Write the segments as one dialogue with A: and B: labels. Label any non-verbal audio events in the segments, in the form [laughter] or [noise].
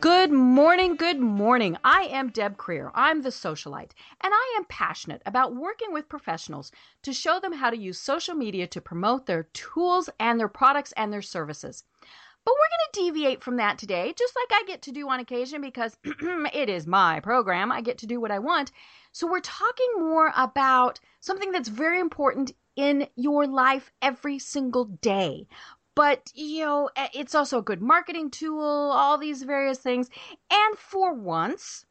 A: Good morning, good morning. I am Deb Krier. I'm the socialite, and I am passionate about working with professionals to show them how to use social media to promote their tools and their products and their services. But we're going to deviate from that today, just like I get to do on occasion because [clears throat] it is my program. I get to do what I want. So we're talking more about something that's very important in your life every single day but you know it's also a good marketing tool all these various things. And for once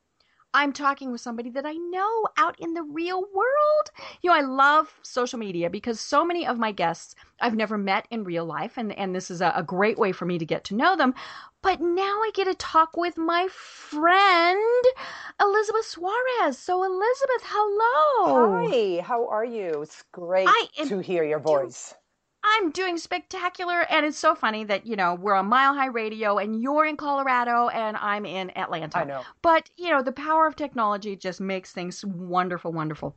A: i'm talking with somebody that i know out in the real world. You know i love social media because so many of my guests i've never met in real life and, and this is a, a great way for me to get to know them. But now i get to talk with my friend elizabeth suarez. So elizabeth hello.
B: Hi how are you? It's great to hear your voice
A: I'm doing spectacular. And it's so funny that, you know, we're on Mile High Radio and you're in Colorado and I'm in Atlanta.
B: I know.
A: But, you know, the power of technology just makes things wonderful, wonderful.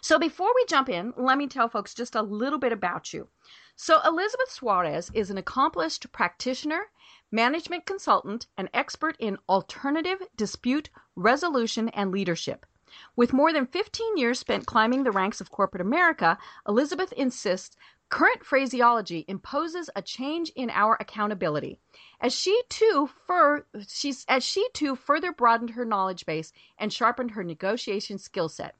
A: So before we jump in, let me tell folks just a little bit about you. So Elizabeth Suarez is an accomplished practitioner, management consultant, and expert in alternative dispute resolution and leadership. With more than 15 years spent climbing the ranks of corporate America, Elizabeth insists Current phraseology imposes a change in our accountability. As she too fur, as she too further broadened her knowledge base and sharpened her negotiation skill set.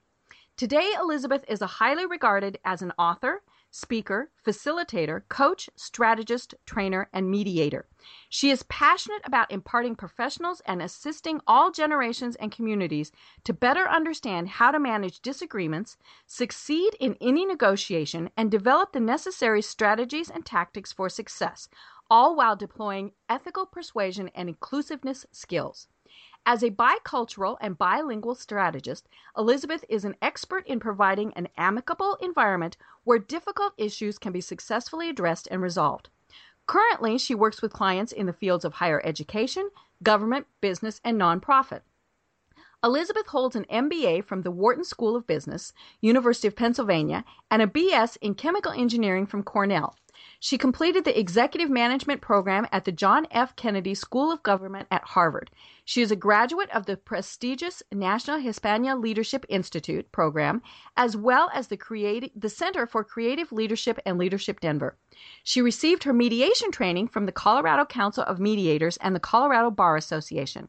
A: Today, Elizabeth is highly regarded as an author, speaker, facilitator, coach, strategist, trainer, and mediator. She is passionate about imparting professionals and assisting all generations and communities to better understand how to manage disagreements, succeed in any negotiation, and develop the necessary strategies and tactics for success, all while deploying ethical persuasion and inclusiveness skills. As a bicultural and bilingual strategist, Elizabeth is an expert in providing an amicable environment where difficult issues can be successfully addressed and resolved. Currently, she works with clients in the fields of higher education, government, business, and nonprofit. Elizabeth holds an MBA from the Wharton School of Business, University of Pennsylvania, and a BS in chemical engineering from Cornell. She completed the executive management program at the John F. Kennedy School of Government at Harvard. She is a graduate of the prestigious National Hispana Leadership Institute program, as well as the, the Center for Creative Leadership and Leadership Denver. She received her mediation training from the Colorado Council of Mediators and the Colorado Bar Association.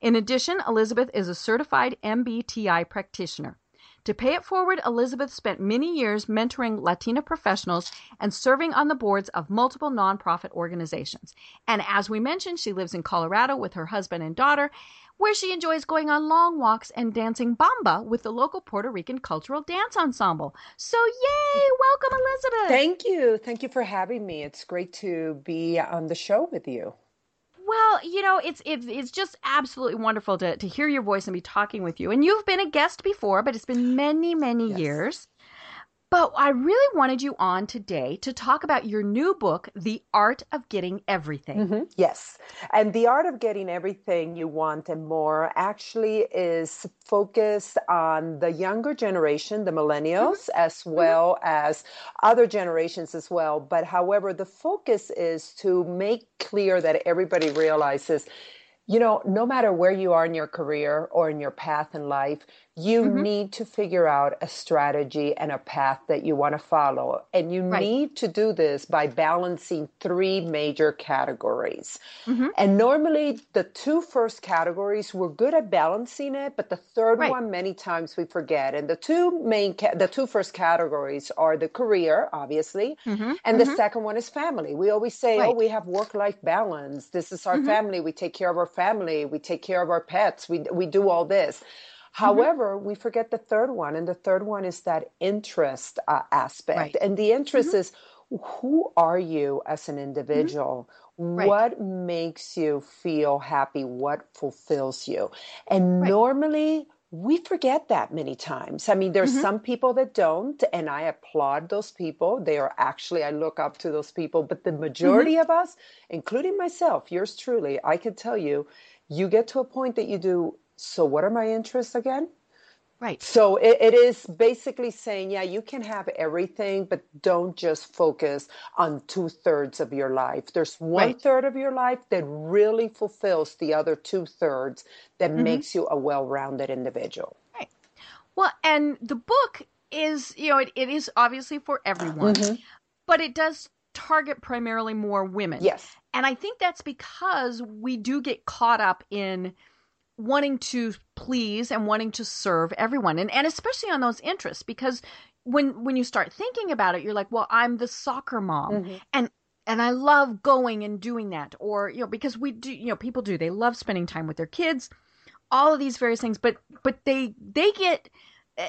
A: In addition, Elizabeth is a certified MBTI practitioner. To pay it forward, Elizabeth spent many years mentoring Latina professionals and serving on the boards of multiple nonprofit organizations. And as we mentioned, she lives in Colorado with her husband and daughter, where she enjoys going on long walks and dancing bomba with the local Puerto Rican cultural dance ensemble. So, yay! Welcome, Elizabeth.
B: Thank you. Thank you for having me. It's great to be on the show with you.
A: Well, you know, it's it's it's just absolutely wonderful to to hear your voice and be talking with you. And you've been a guest before, but it's been many, many yes. years. But I really wanted you on today to talk about your new book, The Art of Getting Everything.
B: Mm-hmm. Yes. And The Art of Getting Everything You Want and More actually is focused on the younger generation, the millennials, mm-hmm. as mm-hmm. well mm-hmm. as other generations as well. But however, the focus is to make clear that everybody realizes you know, no matter where you are in your career or in your path in life, you mm-hmm. need to figure out a strategy and a path that you want to follow. And you right. need to do this by balancing three major categories. Mm-hmm. And normally, the two first categories, we're good at balancing it, but the third right. one, many times we forget. And the two main, ca- the two first categories are the career, obviously, mm-hmm. and the mm-hmm. second one is family. We always say, oh, right. oh, we have work life balance. This is our mm-hmm. family. We take care of our family. We take care of our pets. We, we do all this. Mm-hmm. However, mm-hmm. we forget the third one, and the third one is that interest uh, aspect. Right. And the interest mm-hmm. is who are you as an mm-hmm. individual? Right. What makes you feel happy? What fulfills you? And right. normally, we forget that many times. I mean, there's mm-hmm. some people that don't, and I applaud those people. They are actually, I look up to those people, but the majority mm-hmm. of us, including myself, yours truly, I can tell you, you get to a point that you do so what are my interests again?
A: Right.
B: So it, it is basically saying, yeah, you can have everything, but don't just focus on two thirds of your life. There's one right. third of your life that really fulfills the other two thirds that mm-hmm. makes you a well rounded individual.
A: Right. Well, and the book is, you know, it, it is obviously for everyone, mm-hmm. but it does target primarily more women.
B: Yes.
A: And I think that's because we do get caught up in wanting to please and wanting to serve everyone and, and especially on those interests because when when you start thinking about it you're like well i'm the soccer mom mm-hmm. and and i love going and doing that or you know because we do you know people do they love spending time with their kids all of these various things but but they they get eh,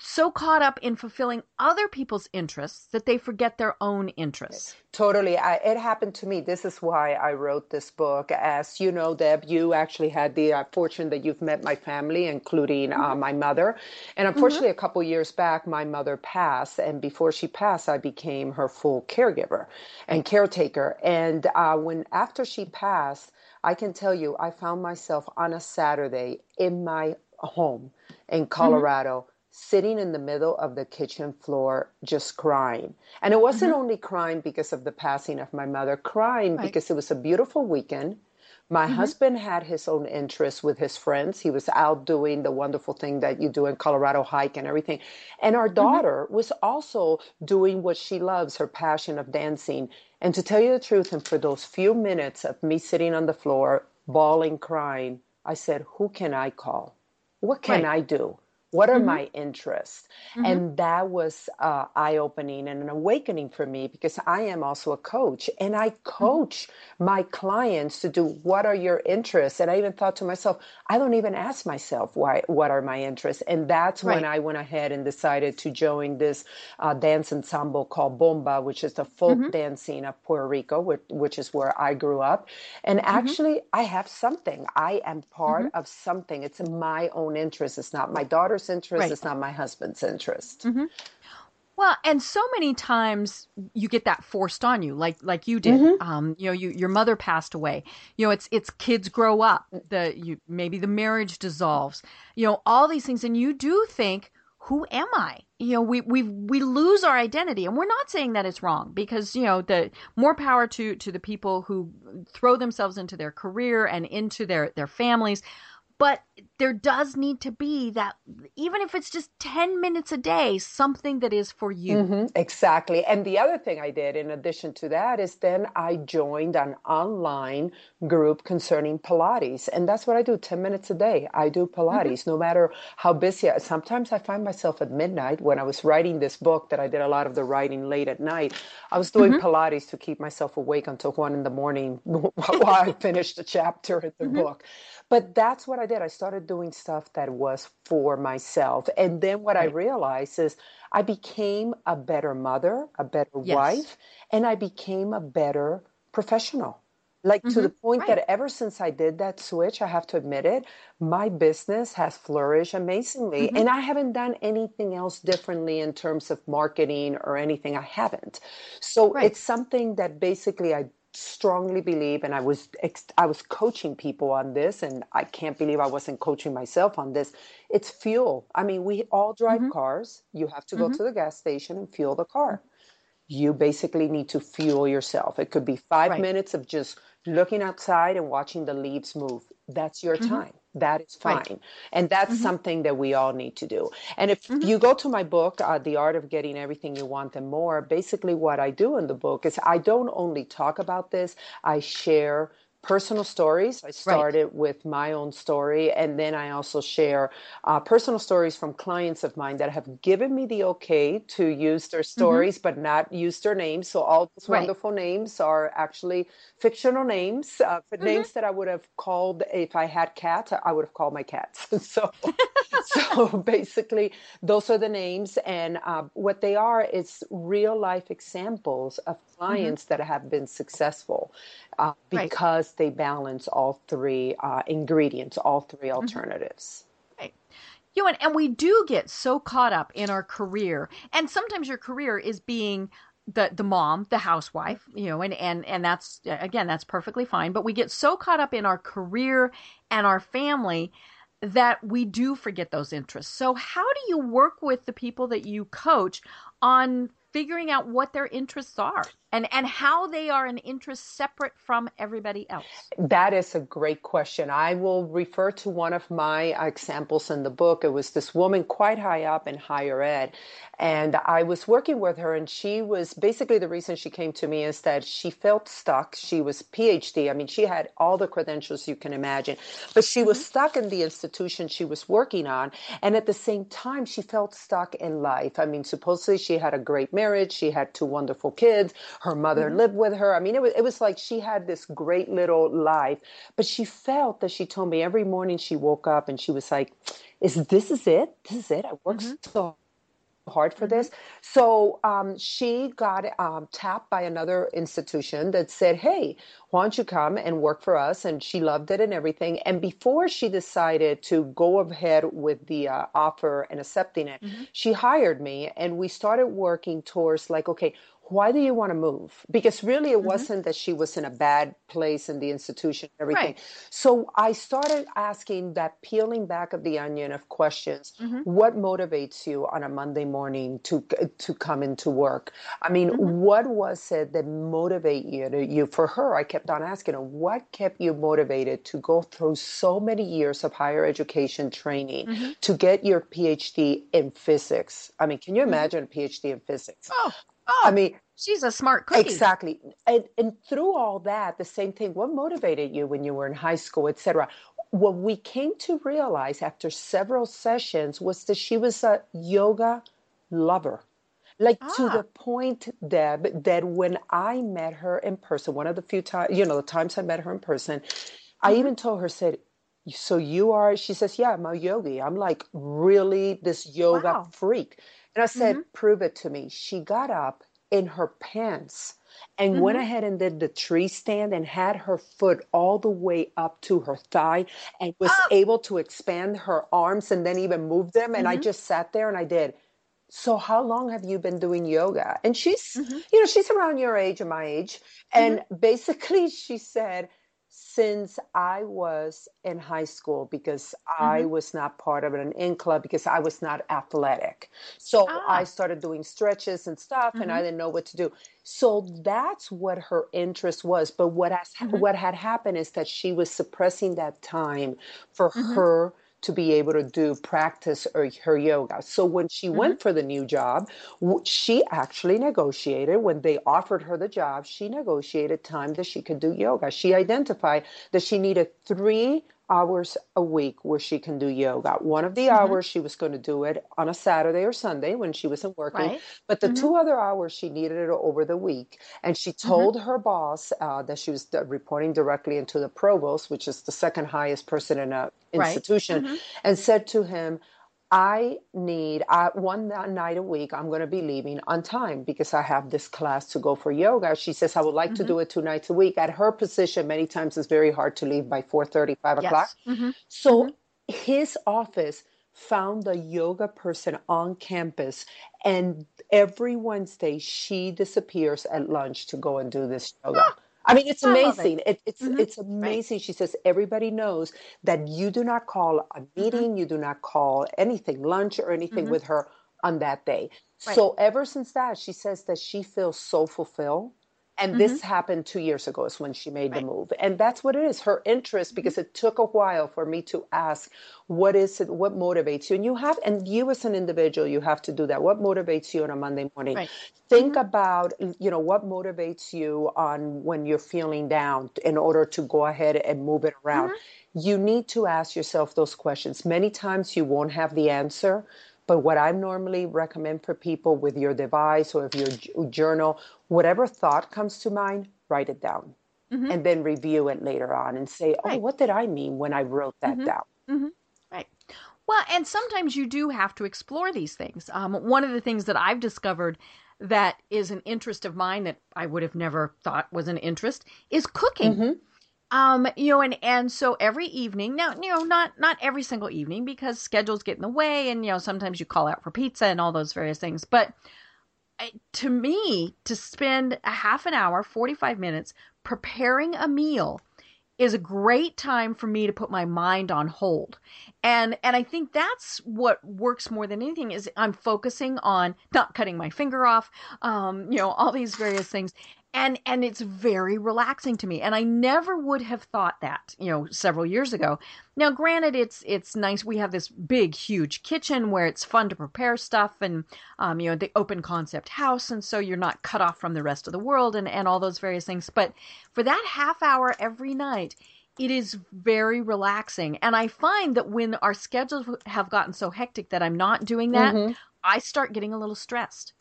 A: so caught up in fulfilling other people's interests that they forget their own interests.
B: Totally. I, it happened to me. This is why I wrote this book. As you know, Deb, you actually had the uh, fortune that you've met my family, including uh, mm-hmm. uh, my mother. And unfortunately, mm-hmm. a couple years back, my mother passed. And before she passed, I became her full caregiver and caretaker. And uh, when after she passed, I can tell you, I found myself on a Saturday in my home in mm-hmm. Colorado. Mm-hmm sitting in the middle of the kitchen floor just crying. And it wasn't mm-hmm. only crying because of the passing of my mother, crying right. because it was a beautiful weekend. My mm-hmm. husband had his own interests with his friends. He was out doing the wonderful thing that you do in Colorado hike and everything. And our mm-hmm. daughter mm-hmm. was also doing what she loves, her passion of dancing. And to tell you the truth, and for those few minutes of me sitting on the floor, bawling, crying, I said, Who can I call? What can right. I do? What are mm-hmm. my interests? Mm-hmm. And that was uh, eye opening and an awakening for me because I am also a coach and I mm-hmm. coach mm-hmm. my clients to do what are your interests. And I even thought to myself, I don't even ask myself why, what are my interests. And that's right. when I went ahead and decided to join this uh, dance ensemble called Bomba, which is the folk mm-hmm. dancing of Puerto Rico, which, which, is where I grew up. And mm-hmm. actually, I have something. I am part of something. It's my own interest. It's not my daughter's daughter's interest. Right. It's not my husband's interest. Mm-hmm.
A: Well, and so many times you get that forced on you, like like you did. Mm-hmm. Um, you know, you, your mother passed away. You know, it's it's kids grow up. The you maybe the marriage dissolves. You know, all these things, and you do think, who am I? You know, we we we lose our identity, and we're not saying that it's wrong because you know the more power to to the people who throw themselves into their career and into their their families but there does need to be that even if it's just 10 minutes a day something that is for you mm-hmm,
B: exactly and the other thing i did in addition to that is then i joined an online group concerning pilates and that's what i do 10 minutes a day i do pilates mm-hmm. no matter how busy sometimes i find myself at midnight when i was writing this book that i did a lot of the writing late at night i was doing mm-hmm. pilates to keep myself awake until one in the morning [laughs] while [laughs] i finished a chapter in the mm-hmm. book but that's what I did. I started doing stuff that was for myself. And then what right. I realized is I became a better mother, a better yes. wife, and I became a better professional. Like mm-hmm. to the point right. that ever since I did that switch, I have to admit it, my business has flourished amazingly. Mm-hmm. And I haven't done anything else differently in terms of marketing or anything. I haven't. So right. it's something that basically I strongly believe and i was i was coaching people on this and i can't believe i wasn't coaching myself on this it's fuel i mean we all drive mm-hmm. cars you have to go mm-hmm. to the gas station and fuel the car you basically need to fuel yourself it could be five right. minutes of just looking outside and watching the leaves move that's your mm-hmm. time that is fine.
A: Right.
B: And that's
A: Mm-hmm.
B: something that we all need to do. And if
A: Mhm.
B: you go to my book, uh, The Art of Getting Everything You Want and More, basically what I do in the book is I don't only talk about this, I share personal stories. I started with my own story, and then I also share uh, personal stories from clients of mine that have given me the okay to use their stories, but not use their names. So all those
A: Right.
B: wonderful names are actually fictional names, uh, but names that I would have called if I had cats. I would have called my cats. [laughs] so, [laughs] [laughs] so basically, those are the names, and uh, what they are is real life examples of clients that have been successful uh,
A: Right.
B: because they balance all three uh, ingredients, all 3 alternatives.
A: Right. You know, and, and we do get so caught up in our career, and sometimes your career is being the the mom, the housewife, you know, and and and that's again that's perfectly fine. But we get so caught up in our career and our family that we do forget those interests. So how do you work with the people that you coach on figuring out what their interests are and and how they are an interest separate from everybody else?
B: That is a great question. I will refer to one of my examples in the book. It was this woman quite high up in higher ed. And I was working with her, and she was basically the reason she came to me is that she felt stuck. She was PhD. I mean, she had all the credentials you can imagine, but she was mm-hmm. stuck in the institution she was working on. And at the same time, she felt stuck in life. I mean, supposedly she had a great marriage, she had two wonderful kids, her mother lived with her. I mean, it was, it was like she had this great little life, but she felt that she told me every morning she woke up and she was like, is this is it? This is it. I worked so hard for this. So um, she got um, tapped by another institution that said, Hey, why don't you come and work for us? And she loved it and everything. And before she decided to go ahead with the uh, offer and accepting it, she hired me and we started working towards like, okay, why do you want to move? Because really, it mm-hmm. wasn't that she was in a bad place in the institution, and everything.
A: Right.
B: So I started asking that peeling back of the onion of questions. Mm-hmm. What motivates you on a Monday morning to to come into work? I mean, mm-hmm. what was it that motivated you? To, you for her, I kept on asking her, what kept you motivated to go through so many years of higher education training to get your PhD in physics? I mean, can you imagine a PhD in physics?
A: Oh, oh,
B: I mean,
A: she's a smart cookie.
B: Exactly. And, and through all that, the same thing, what motivated you when you were in high school, et cetera? What we came to realize after several sessions was that she was a yoga lover. Like to
A: Ah.
B: the point, Deb, that when I met her in person, one of the few times, you know, the times I met her in person, I
A: Mm-hmm.
B: even told her, said, so you are, she says, yeah, I'm a yogi. I'm like really this yoga
A: Wow.
B: freak. And I said, mm-hmm. prove it to me. She got up in her pants and went mm-hmm. ahead and did the tree stand and had her foot all the way up to her thigh and was oh. able to expand her arms and then even move them. And I mm-hmm. just sat there and I did. So how long have you been doing yoga? And she's, you know, she's around your age and my age. And basically [laughs] she said, since I was in high school because I mm-hmm. was not part of an in club because I was not athletic. So
A: Ah.
B: I started doing stretches and stuff and I mm-hmm. didn't know what to do. So that's what her interest was. But what has mm-hmm. what had happened is that she was suppressing that time for her to be able to do practice or her yoga. So when she went mm-hmm. for the new job, she actually negotiated when they offered her the job, she negotiated time that she could do yoga. She identified that she needed 3 hours a week where she can do yoga. One of the hours she was going to do it on a Saturday or Sunday when she wasn't working,
A: Right.
B: but the two other hours she needed it over the week. And she told her boss uh, that she was uh, reporting directly into the provost, which is the second highest person in a
A: Right.
B: institution, and said to him, I need I, one night a week. I'm going to be leaving on time because I have this class to go for yoga. She says I would like to mm-hmm. do it two nights a week. At her position, many times it's very hard to leave by 4:30, 5 o'clock.
A: Yes. Mhm.
B: So mm-hmm. his office found a yoga person on campus, and every Wednesday she disappears at lunch to go and do this yoga. [gasps] [gasps] I mean, it's
A: love it.
B: amazing. It, it's mm-hmm. it's amazing. She says everybody knows that you do not call a mm-hmm. meeting, you do not call anything, lunch or anything mm-hmm. with her on that day. So ever since that, she says that she feels so fulfilled And mm-hmm. this happened two years ago, is when she made right. the move. And that's what it is her interest, because it took a while for me to ask, what is it, what motivates you? And you have, and you as an individual, you have to do that. What motivates you on a Monday morning? Right. Think mm-hmm. about, you know, what motivates you on when you're feeling down in order to go ahead and move it around. Mm-hmm. You need to ask yourself those questions. Many times you won't have the answer, but what I normally recommend for people with your device or if your journal, whatever thought comes to mind, write it down. Mm-hmm. And then review it later on and say, oh, right. what did I mean when I wrote that mm-hmm. down?
A: Mm-hmm. Right. Well, and sometimes you do have to explore these things. Um, one of the things that I've discovered that is an interest of mine that I would have never thought was an interest is cooking. Um, you know, and and so every evening, now, you know, not not every single evening because schedules get in the way, and you know, sometimes you call out for pizza and all those various things. But to me, to spend a half an hour, forty five minutes preparing a meal is a great time for me to put my mind on hold. And and I think that's what works more than anything is I'm focusing on not cutting my finger off, um, you know, all these various things and and it's very relaxing to me. And i never would have thought that you know several years ago. Now granted it's it's nice. We have this big huge kitchen where it's fun to prepare stuff and um, you know the open concept house. And so you're not cut off from the rest of the world and and all those various things. But for that half hour every night it is very relaxing. And i find that when our schedules have gotten so hectic that i'm not doing that mm-hmm. i start getting a little stressed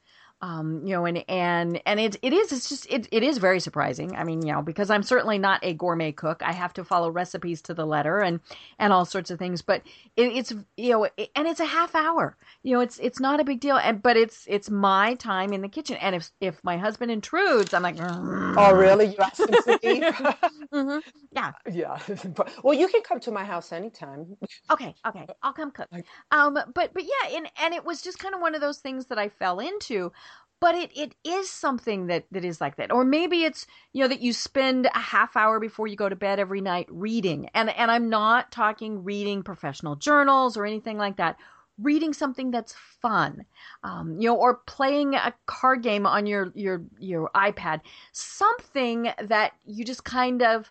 A: um, you know, and and and it it is it's just it, it is very surprising. I mean, you know, because I'm certainly not a gourmet cook. I have to follow recipes to the letter and and all sorts of things. But it, it's you know, it, and it's a half hour. You know, it's it's not a big deal. And but it's it's my time in the kitchen. And if if my husband intrudes, I'm like,
B: oh really? You asked him to leave? [laughs]
A: mm-hmm. Yeah.
B: Yeah. well, you can come to my house anytime.
A: Okay. Okay. I'll come cook. Um. But but yeah. And and it was just kind of one of those things that I fell into but it, it is something that, that is like that. Or maybe it's, you know, that you spend a half hour before you go to bed every night reading. And, and I'm not talking reading professional journals or anything like that. Reading something that's fun, um, you know, or playing a card game on your, your, your iPad, something that you just kind of,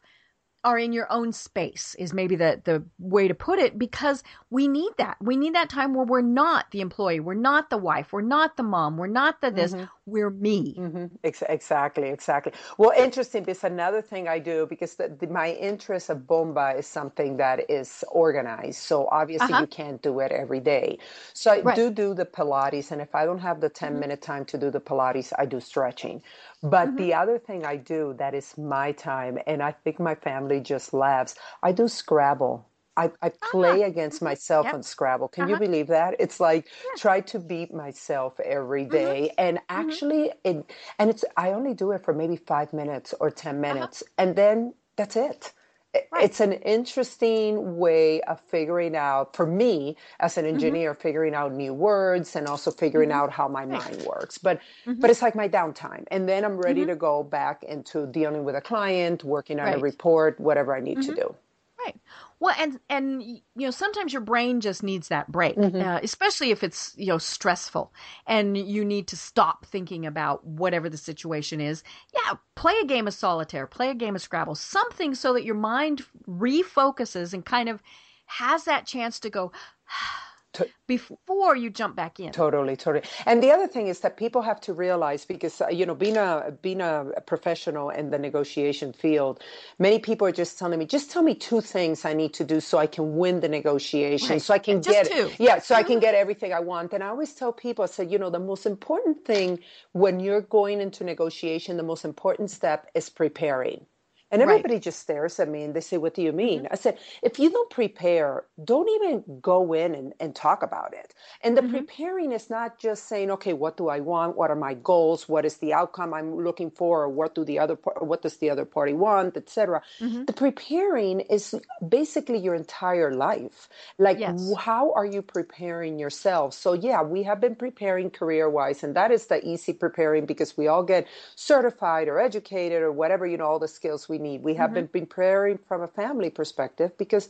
A: are in your own space is maybe the the way to put it because we need that. We need that time where we're not the employee. We're not the wife. We're not the mom. We're not the this. Mm-hmm. We're me
B: mm-hmm. Ex- exactly exactly well interesting because another thing i do because the, the, my interest of bomba is something that is organized so obviously uh-huh. you can't do it every day so i right. do do the pilates and if i don't have the 10 mm-hmm. minute time to do the pilates i do stretching but mm-hmm. the other thing I do that is my time, and I think my family just laughs, I do Scrabble. I, I play uh-huh. against myself yep. on Scrabble. Can uh-huh. you believe that? It's like yeah. try to beat myself every day. mm-hmm. Mm-hmm. and actually mm-hmm. it and it's I only do it for maybe five minutes or ten uh-huh. minutes, uh-huh. and then that's it. Right. It's an interesting way of figuring out, for me as an mm-hmm. engineer, mm-hmm. figuring out new words and also figuring mm-hmm. out how my mind works. But mm-hmm. but it's like my downtime, and then I'm ready mm-hmm. to go back into dealing with a client, working on right. a report, whatever I need to mm-hmm. do.
A: Right. Well, and and you know sometimes your brain just needs that break, mm-hmm. uh, especially if it's you know stressful and you need to stop thinking about whatever the situation is. Yeah, play a game of solitaire, play a game of Scrabble, something so that your mind refocuses and kind of has that chance to go [sighs] to, before you jump back in.
B: Totally, totally. And the other thing is that people have to realize because uh, you know being a being a professional in the negotiation field, many people are just telling me, just tell me two things I need to do so I can win the negotiation, right. so I can
A: just
B: get
A: two.
B: yeah, so mm-hmm. I can get everything I want. And I always tell people, I said, you know, the most important thing when you're going into negotiation, the most important step is preparing. And everybody right. just stares at me and they say, What do you mean? Mm-hmm. I said, If you don't prepare, don't even go in and, and talk about it. And the mm-hmm. preparing is not just saying, Okay, what do I want? What are my goals? What is the outcome I'm looking for? Or what do the other what does the other party want, etc. Mm-hmm. The preparing is basically your entire life. Like yes. how are you preparing yourself? So yeah, we have been preparing career wise, and that is the easy preparing because we all get certified or educated or whatever, you know, all the skills we need. We have mm-hmm. been praying from a family perspective because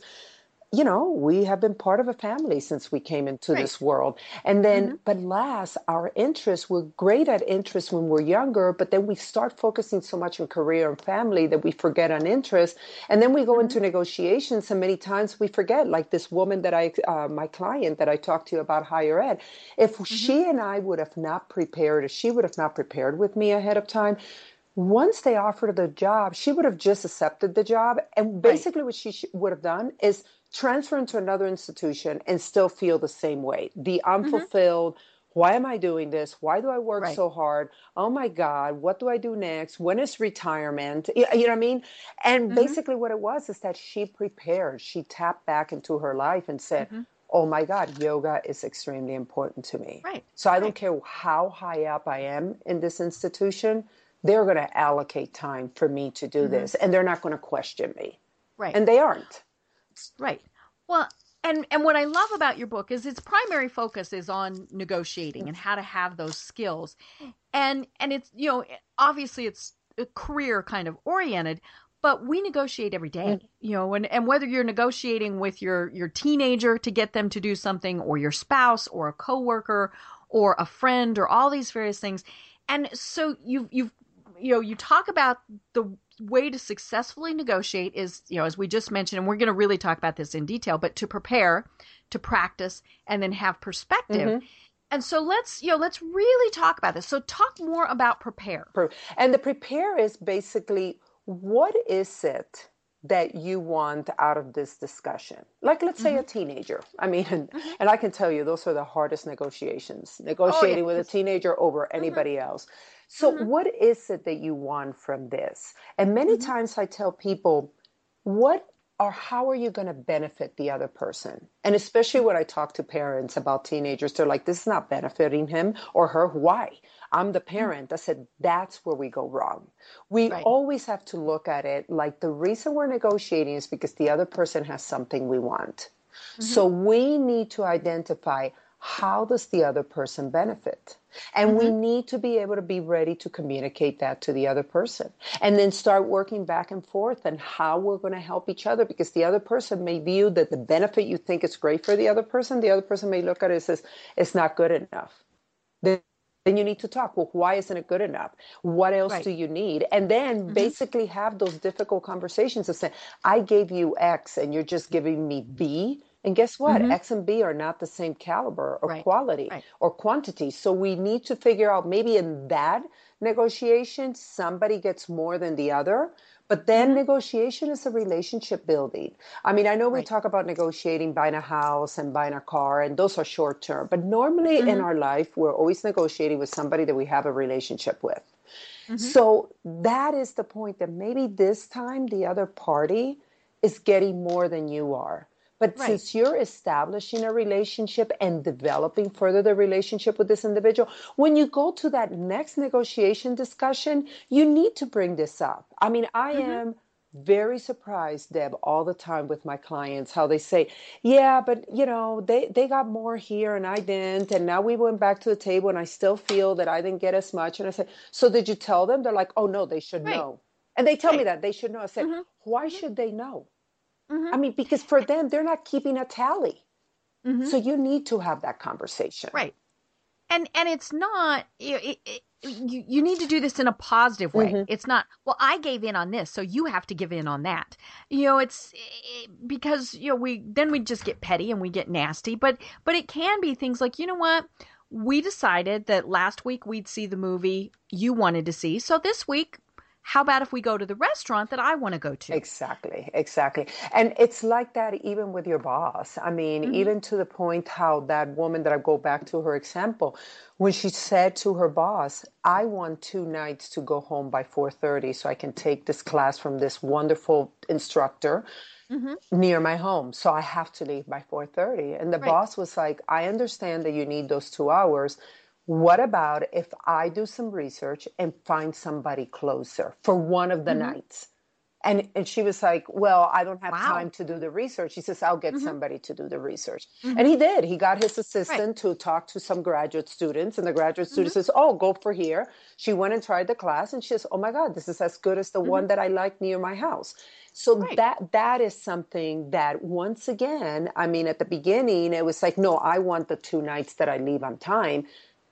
B: you know, we have been part of a family since we came into right. this world. And then, mm-hmm. but last, our interests, we're great at interests when we're younger, but then we start focusing so much on career and family that we forget on interest. And then we go mm-hmm. into negotiations, and many times we forget, like this woman that I, uh, my client that I talked to you about higher ed. If mm-hmm. she and I would have not prepared, if she would have not prepared with me ahead of time, once they offered her the job, she would have just accepted the job. And basically, right. what she would have done is transfer into another institution and still feel the same way the mm-hmm. unfulfilled mm-hmm. why am i doing this why do i work right. so hard oh my god what do i do next when is retirement you know what i mean and mm-hmm. basically what it was is that she prepared she tapped back into her life and said mm-hmm. oh my god yoga is extremely important to me
A: right
B: so i don't care how high up i am in this institution they're going to allocate time for me to do mm-hmm. this and they're not going to question me
A: right
B: and they aren't
A: Right. Well, and and what I love about your book is its primary focus is on negotiating and how to have those skills. And and it's you know, obviously it's a career kind of oriented, but we negotiate every day mm-hmm. you know and, and whether you're negotiating with your your teenager to get them to do something or your spouse or a coworker or a friend or all these various things and so you've you've you know you talk about the way to successfully negotiate is, you know, as we just mentioned, and we're going to really talk about this in detail, but to prepare, to practice, and then have perspective. Mm-hmm. And so let's, you know, let's really talk about this. So talk more about prepare.
B: And the prepare is basically what is it that you want out of this discussion? Like, let's say mm-hmm. a teenager. I mean, and, [laughs] mm-hmm. and, I can tell you, those are the hardest negotiations, negotiating oh, yeah. with a teenager over mm-hmm. anybody mm-hmm. else. So, mm-hmm. what is it that you want from this? And many mm-hmm. times I tell people, what or how are you going to benefit the other person? And especially when I talk to parents about teenagers, they're like, this is not benefiting him or her. Why? I'm the mm-hmm. parent. I said, that's where we go wrong. We right. always have to look at it like the reason we're negotiating is because the other person has something we want. Mm-hmm. So we need to identify how does the other person benefit? And mm-hmm. we need to be able to be ready to communicate that to the other person and then start working back and forth and how we're going to help each other because the other person may view that the benefit you think is great for the other person, the other person may look at it and says, it's not good enough. Then you need to talk. Well, why isn't it good enough? What else right. do you need? And then mm-hmm. basically have those difficult conversations of saying, I gave you X and you're just giving me B and guess what? Mm-hmm. X and B are not the same caliber or right. quality right. or quantity. So we need to figure out maybe in that negotiation, somebody gets more than the other. But then mm-hmm. negotiation is a relationship building. I mean, I know we right. talk about negotiating buying a house and buying a car, and those are short term. But normally mm-hmm. in our life, we're always negotiating with somebody that we have a relationship with. Mm-hmm. So that is the point that maybe this time the other party is getting more than you are. But right. since you're establishing a relationship and developing further the relationship with this individual, when you go to that next negotiation discussion, you need to bring this up. I mean, I mm-hmm. am very surprised, Deb, all the time with my clients, how they say, Yeah, but you know, they, they got more here and I didn't. And now we went back to the table and I still feel that I didn't get as much. And I said, So did you tell them? They're like, Oh no, they should right. know. And they tell right. me that they should know. I said, mm-hmm. Why mm-hmm. should they know? Mm-hmm. I mean, because for them, they're not keeping a tally. Mm-hmm. So you need to have that conversation.
A: Right. And and it's not it, it, you you need to do this in a positive way. Mm-hmm. It's not well I gave in on this, so you have to give in on that. You know, it's it, because you know we then we just get petty and we get nasty, but but it can be things like, you know what? We decided that last week we'd see the movie you wanted to see. So this week how about if we go to the restaurant that I want to go to?
B: Exactly, exactly. And it's like that even with your boss. I mean, mm-hmm. even to the point how that woman that I go back to her example, when she said to her boss, I want two nights to go home by 4:30 so I can take this class from this wonderful instructor. Mm-hmm. near my home so i have to leave by 4.30 and the right. boss was like i understand that you need those two hours what about if I do some research and find somebody closer for one of the mm-hmm. nights? And and she was like, "Well, I don't have
A: Wow.
B: time to do the research." He says, "I'll get
A: Mhm.
B: somebody to do the research."
A: Mhm.
B: And he did. He got his assistant to talk to some graduate students, and the graduate student
A: Mm-hmm.
B: says, "Oh, go for here." She went and tried the class, and she says, "Oh my God, this is as good as the one that I like near my house." So
A: Mm-hmm. Right.
B: that that is something that once again, I mean, at the beginning, it was like, "No, I want the two nights that I leave on time,"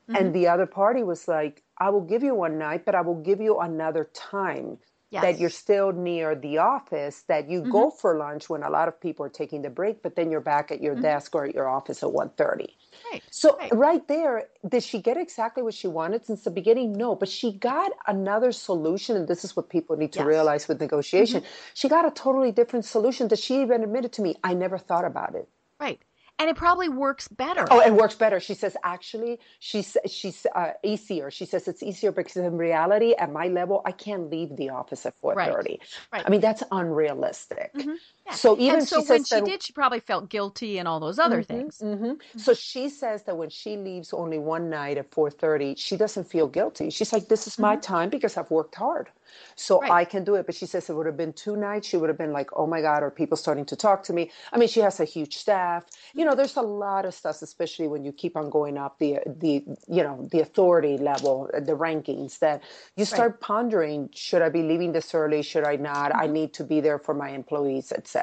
A: Mm-hmm.
B: and the other party was like, "I will give you one night, but I will give you another time." that you're still near the office, that you go mm-hmm. for lunch when a lot of people are taking the break, but then you're back at your mm-hmm. desk or at your office at 1.30.
A: Right.
B: So
A: right.
B: right there, did she get exactly what she wanted since the beginning? No, but she got another solution, and this is what people need to
A: Yes.
B: realize with mm-hmm. negotiation. She got a totally different solution that she even admitted to me. I never thought about it.
A: Right. And it probably works better.
B: Oh, it works better. She says, actually, she's she's uh, easier. She says it's easier because in reality, at my level, I can't leave the office at four thirty.
A: Right.
B: I mean, that's unrealistic.
A: Yeah.
B: So even
A: and so
B: she
A: when she
B: that,
A: did, she probably felt guilty and all those other
B: Mhm,
A: things.
B: mhm. So she says that when she leaves only one night at 4:30, she doesn't feel guilty. She's like, "This is my time because I've worked hard, so
A: Mm-hmm. Right.
B: I can do it." But she says it would have been two nights. She would have been like, "Oh my God!" Are people starting to talk to me? I mean, she has a huge staff. You know, there's a lot of stuff, especially when you keep on going up the the you know the authority level, uh, the rankings. That you start pondering: Should I be leaving this early? Should I not?
A: Mm-hmm.
B: I need to be there for my employees, etc.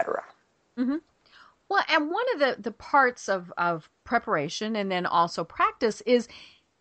A: Well, and one of the, the parts of, of preparation and then also practice is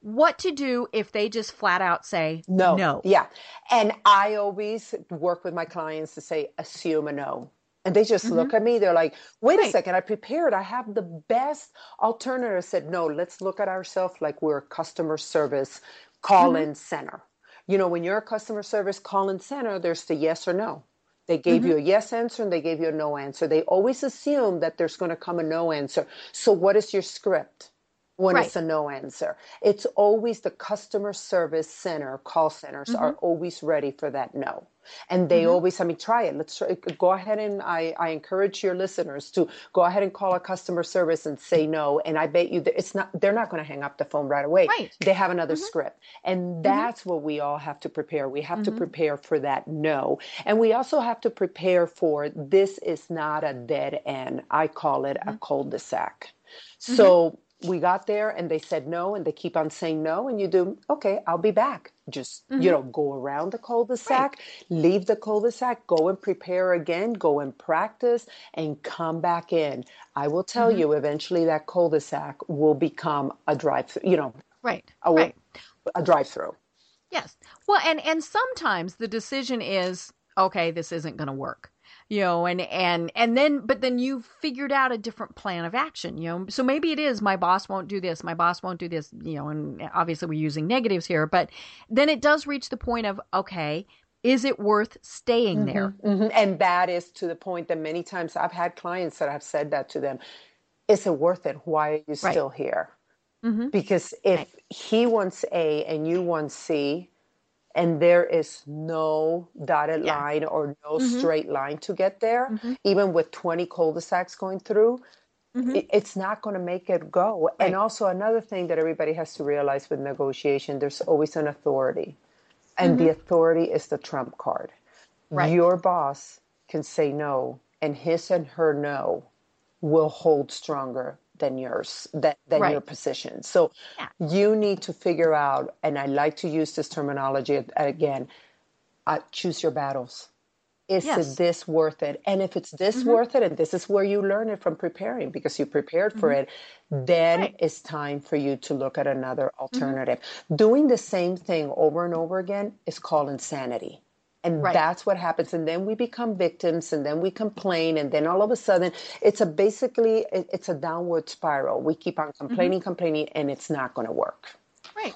A: what to do if they just flat out say
B: No.
A: no.
B: Yeah. And I always work with my clients to say, assume a no. And they just look at me. They're like, wait a
A: Mm-hmm.
B: Second, I prepared. I have the best alternative. I said, no, let's look at ourselves like we're a customer service call in
A: Mm-hmm.
B: center. You know, when you're a customer service call in center, there's the yes or no. They gave
A: Mm-hmm.
B: you a yes answer and they gave you a no answer. They always assume that there's going to come a no answer. So, what is your script? When it's a no answer. It's always the customer service center, call centers are
A: Mm-hmm.
B: always ready for that no. And they mm-hmm. always, I mean, try it. Let's try, uh, go ahead and I, I encourage your listeners to go ahead and call a customer service and say no. And I bet you that it's not, they're not going to hang up the phone right away.
A: Right.
B: They have another mm-hmm. script. And mm-hmm. that's what we all have to prepare. We have to prepare for that no. And we also have to prepare for this is not a dead end. I call it a cul-de-sac. So we got there and they said no and they keep on saying no and you do okay i'll be back just you mm-hmm. know go around the cul-de-sac leave the cul-de-sac go and prepare again go and practice and come back in i will tell mm-hmm. you eventually that cul-de-sac will become a drive you know
A: Right.
B: a,
A: right.
B: a drive-through
A: Yes. Well, and and sometimes the decision is okay, this isn't going to work. You know, and and and then but then you've figured out a different plan of action, you know. So maybe it is my boss won't do this, my boss won't do this, you know, and obviously we're using negatives here, but then it does reach the point of okay, is it worth staying there?
B: Mhm. And that is to the point that many times I've had clients that I've said that to them. Is it worth it? Why are you still here?
A: Mhm.
B: Because if he wants A and you want C, and there is no dotted
A: Yeah.
B: line or no
A: Mhm.
B: straight line to get there,
A: Mhm.
B: even with 20 cul-de-sacs going through,
A: Mhm.
B: it- it's not going to make it go. And also another thing that everybody has to realize with negotiation, there's always an authority. And the authority is the trump card.
A: Mm-hmm. Right.
B: Your boss can say no, and his and her no will hold stronger than yours, than, than your position. So
A: Yeah.
B: you need to figure out, and I like to use this terminology again, uh, choose your battles. Is
A: Yes. Mm-hmm.
B: this worth it? And if it's this worth it, and this is where you learn it from preparing because you prepared for it, then
A: Right.
B: it's time for you to look at another alternative. Doing the same thing over and over again is called insanity. And
A: Right.
B: that's what happens. And then we become victims and then we complain. And then all of a sudden, it's a basically, it- it's a downward spiral. We keep on complaining, complaining, and it's not going to work.
A: Right.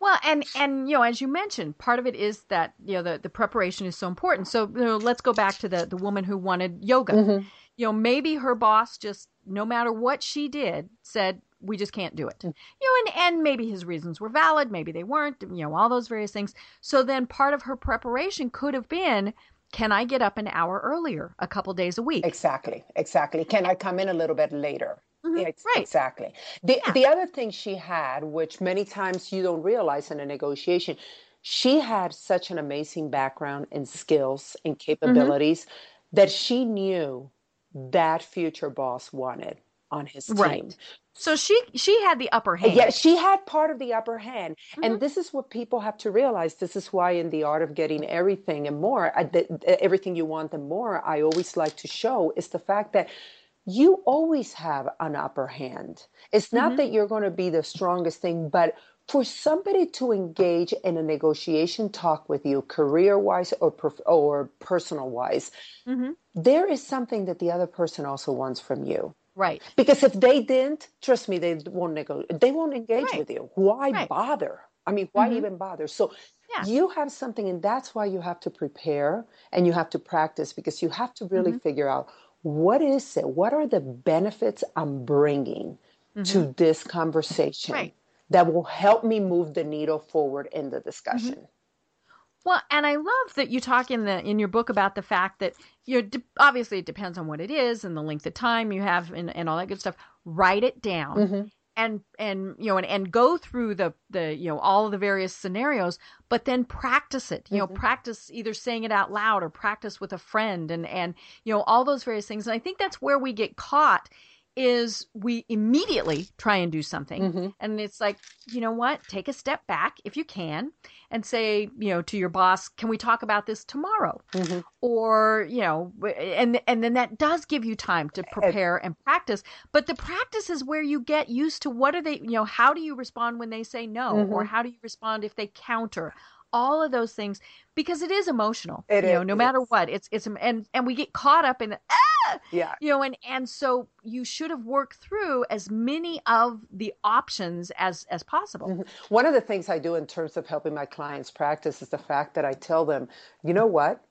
A: Well, and and you know, as you mentioned, part of it is that you know the, the preparation is so important. So you know, let's go back to the the woman who wanted yoga.
B: Mm-hmm.
A: You know, maybe her boss just no matter what she did said we just can't do it.
B: Mm.
A: You know, and and maybe his reasons were valid, maybe they weren't. You know, all those various things. So then part of her preparation could have been, can I get up an hour earlier, a couple days a week?
B: Exactly, exactly. Can I come in a little bit later?
A: Mhm,
B: Ex-
A: right.
B: Exactly. The
A: Yeah.
B: the other thing she had, which many times you don't realize in a negotiation, she had such an amazing background and skills and capabilities mm-hmm. that she knew that future boss wanted on his team. Right.
A: So she she had the upper hand.
B: Yeah, she had part of the upper hand. Mm-hmm. And this is what people have to realize. This is why in the art of getting everything and more, uh, the, everything you want and more, I always like to show is the fact that you always have an upper hand. It's not mm-hmm. that you're going to be the strongest thing, but for somebody to engage in a negotiation talk with you, career wise or, prof- or personal wise, mm-hmm. there is something that the other person also wants from you.
A: Right.
B: Because if they didn't, trust me, they won't negotiate. They won't engage right. with you. Why right. bother? I mean, why mm-hmm. even bother? So yeah. you have something, and that's why you have to prepare and you have to practice because you have to really mm-hmm. figure out what is it? What are the benefits I'm bringing mm-hmm. to this conversation right. that will help me move the needle forward in the discussion?
A: Well, and I love that you talk in the in your book about the fact that you're obviously it depends on what it is and the length of time you have and, and all that good stuff. Write it down. Mm-hmm. And and you know and, and go through the the you know all of the various scenarios, but then practice it. You mm-hmm. know, practice either saying it out loud or practice with a friend and and you know all those various things. And I think that's where we get caught is we immediately try and do something. Mm-hmm. And it's like, you know what? Take a step back if you can and say, you know, to your boss, can we talk about this tomorrow? Mm-hmm. Or, you know, and and then that does give you time to prepare and practice. But the practice is where you get used to what are they, you know, how do you respond when they say no? Mm-hmm. Or how do you respond if they counter? all of those things because it is emotional. It you is, know, no matter is. what, it's it's and and we get caught up in ah,
B: yeah,
A: you know, and and so you should have worked through as many of the options as as possible. Mm-hmm.
B: One of the things I do in terms of helping my clients practice is the fact that I tell them, you know what,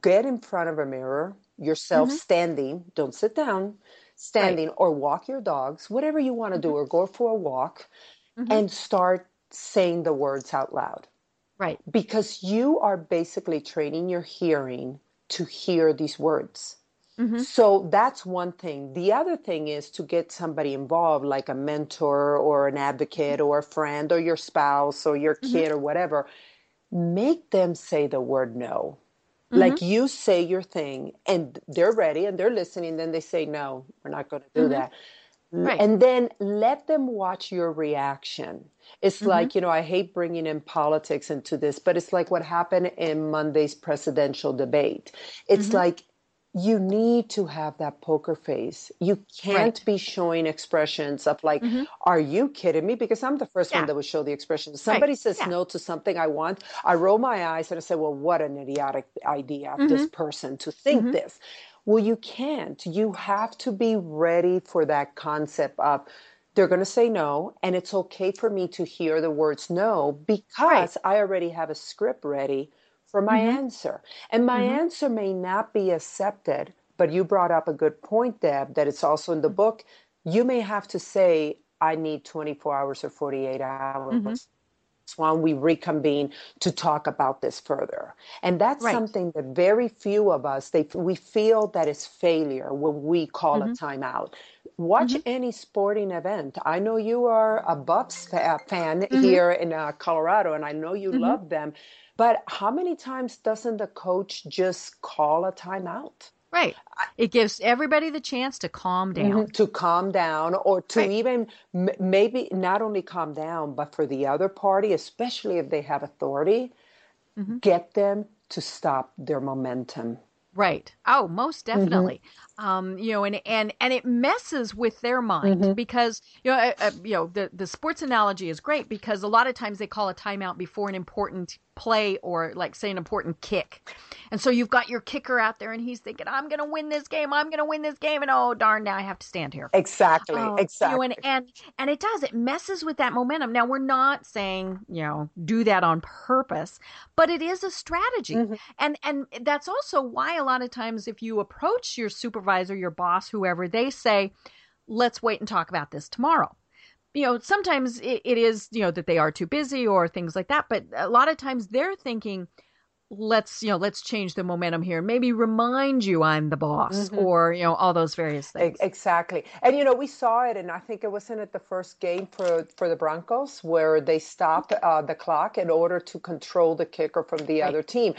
B: get in front of a mirror yourself mm-hmm. standing, don't sit down, standing right. or walk your dogs, whatever you want to mm-hmm. do, or go for a walk, mm-hmm. and start saying the words out loud.
A: Right.
B: Because you are basically training your hearing to hear these words. Mm-hmm. So that's one thing. The other thing is to get somebody involved, like a mentor or an advocate or a friend or your spouse or your mm-hmm. kid mm-hmm. or whatever. Make them say the word no. Mm-hmm. Like you say your thing and they're ready and they're listening, then they say, no, we're not going to do mm-hmm. that. Right. And then let them watch your reaction. It's mm-hmm. like, you know, I hate bringing in politics into this, but it's like what happened in Monday's presidential debate. It's mm-hmm. like you need to have that poker face. You can't right. be showing expressions of like, mm-hmm. are you kidding me? Because I'm the first yeah. one that would show the expression. Somebody right. says yeah. no to something I want. I roll my eyes and I say, well, what an idiotic idea of mm-hmm. this person to think mm-hmm. this. Well, you can't. You have to be ready for that concept of they're going to say no, and it's okay for me to hear the words no because right. I already have a script ready for my mm-hmm. answer. And my mm-hmm. answer may not be accepted, but you brought up a good point, Deb, that it's also in the book. You may have to say, I need 24 hours or 48 hours. Mm-hmm when we reconvene to talk about this further. And that's right. something that very few of us they we feel that is failure when we call mm-hmm. a timeout. Watch mm-hmm. any sporting event. I know you are a Buffs fan mm-hmm. here in uh, Colorado, and I know you mm-hmm. love them. But how many times doesn't the coach just call a timeout?
A: Right. It gives everybody the chance to calm down. Mm-hmm.
B: To calm down or to right. even m- maybe not only calm down, but for the other party, especially if they have authority, mm-hmm. get them to stop their momentum.
A: Right. Oh, most mm-hmm. definitely. Mm-hmm. Um, you know, and and and it messes with their mind mm-hmm. because you know, uh, uh, you know, the the sports analogy is great because a lot of times they call a timeout before an important play or like say an important kick. And so you've got your kicker out there and he's thinking, I'm going to win this game. I'm going to win this game. And oh, darn, now I have to stand here.
B: Exactly. Uh, exactly.
A: You know, and, and, and it does, it messes with that momentum. Now we're not saying, you know, do that on purpose, but it is a strategy. Mm-hmm. And, and that's also why a lot of times if you approach your supervisor, your boss, whoever, they say, let's wait and talk about this tomorrow you know, sometimes it, it is, you know, that they are too busy or things like that. But a lot of times they're thinking, let's you know let's change the momentum here. Maybe remind you i'm the boss mm-hmm. or you know all those various things.
B: exactly. And you know we saw it and i think it wasn't at the first game for for the broncos where they stopped uh, the clock in order to control the kicker from the right. other team.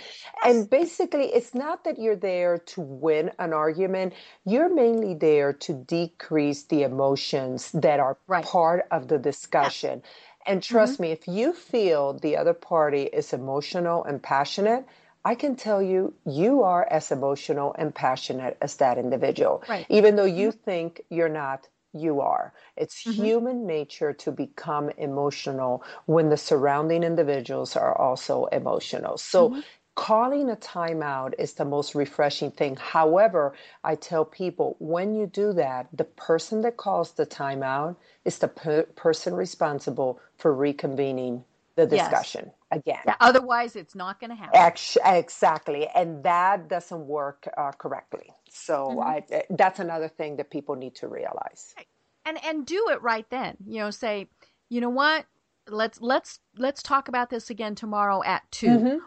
B: And basically it's not that you're there to win an argument. You're mainly there to decrease the emotions that are right. part of the discussion and trust mm-hmm. me, if you feel the other party is emotional and passionate, I can tell you, you are as emotional and passionate as that individual. Right. Even though you mm-hmm. think you're not, you are. It's mm-hmm. human nature to become emotional when the surrounding individuals are also emotional. So mm-hmm calling a timeout is the most refreshing thing. However, I tell people when you do that, the person that calls the timeout is the per- person responsible for reconvening the discussion yes. again.
A: Yeah, otherwise, it's not going to happen.
B: Ex- exactly. And that doesn't work uh, correctly. So mm-hmm. I, eh, that's another thing that people need to realize.
A: And, and do it right then. You know, say, you know what? Let's let's let's talk about this again tomorrow at 2 mm-hmm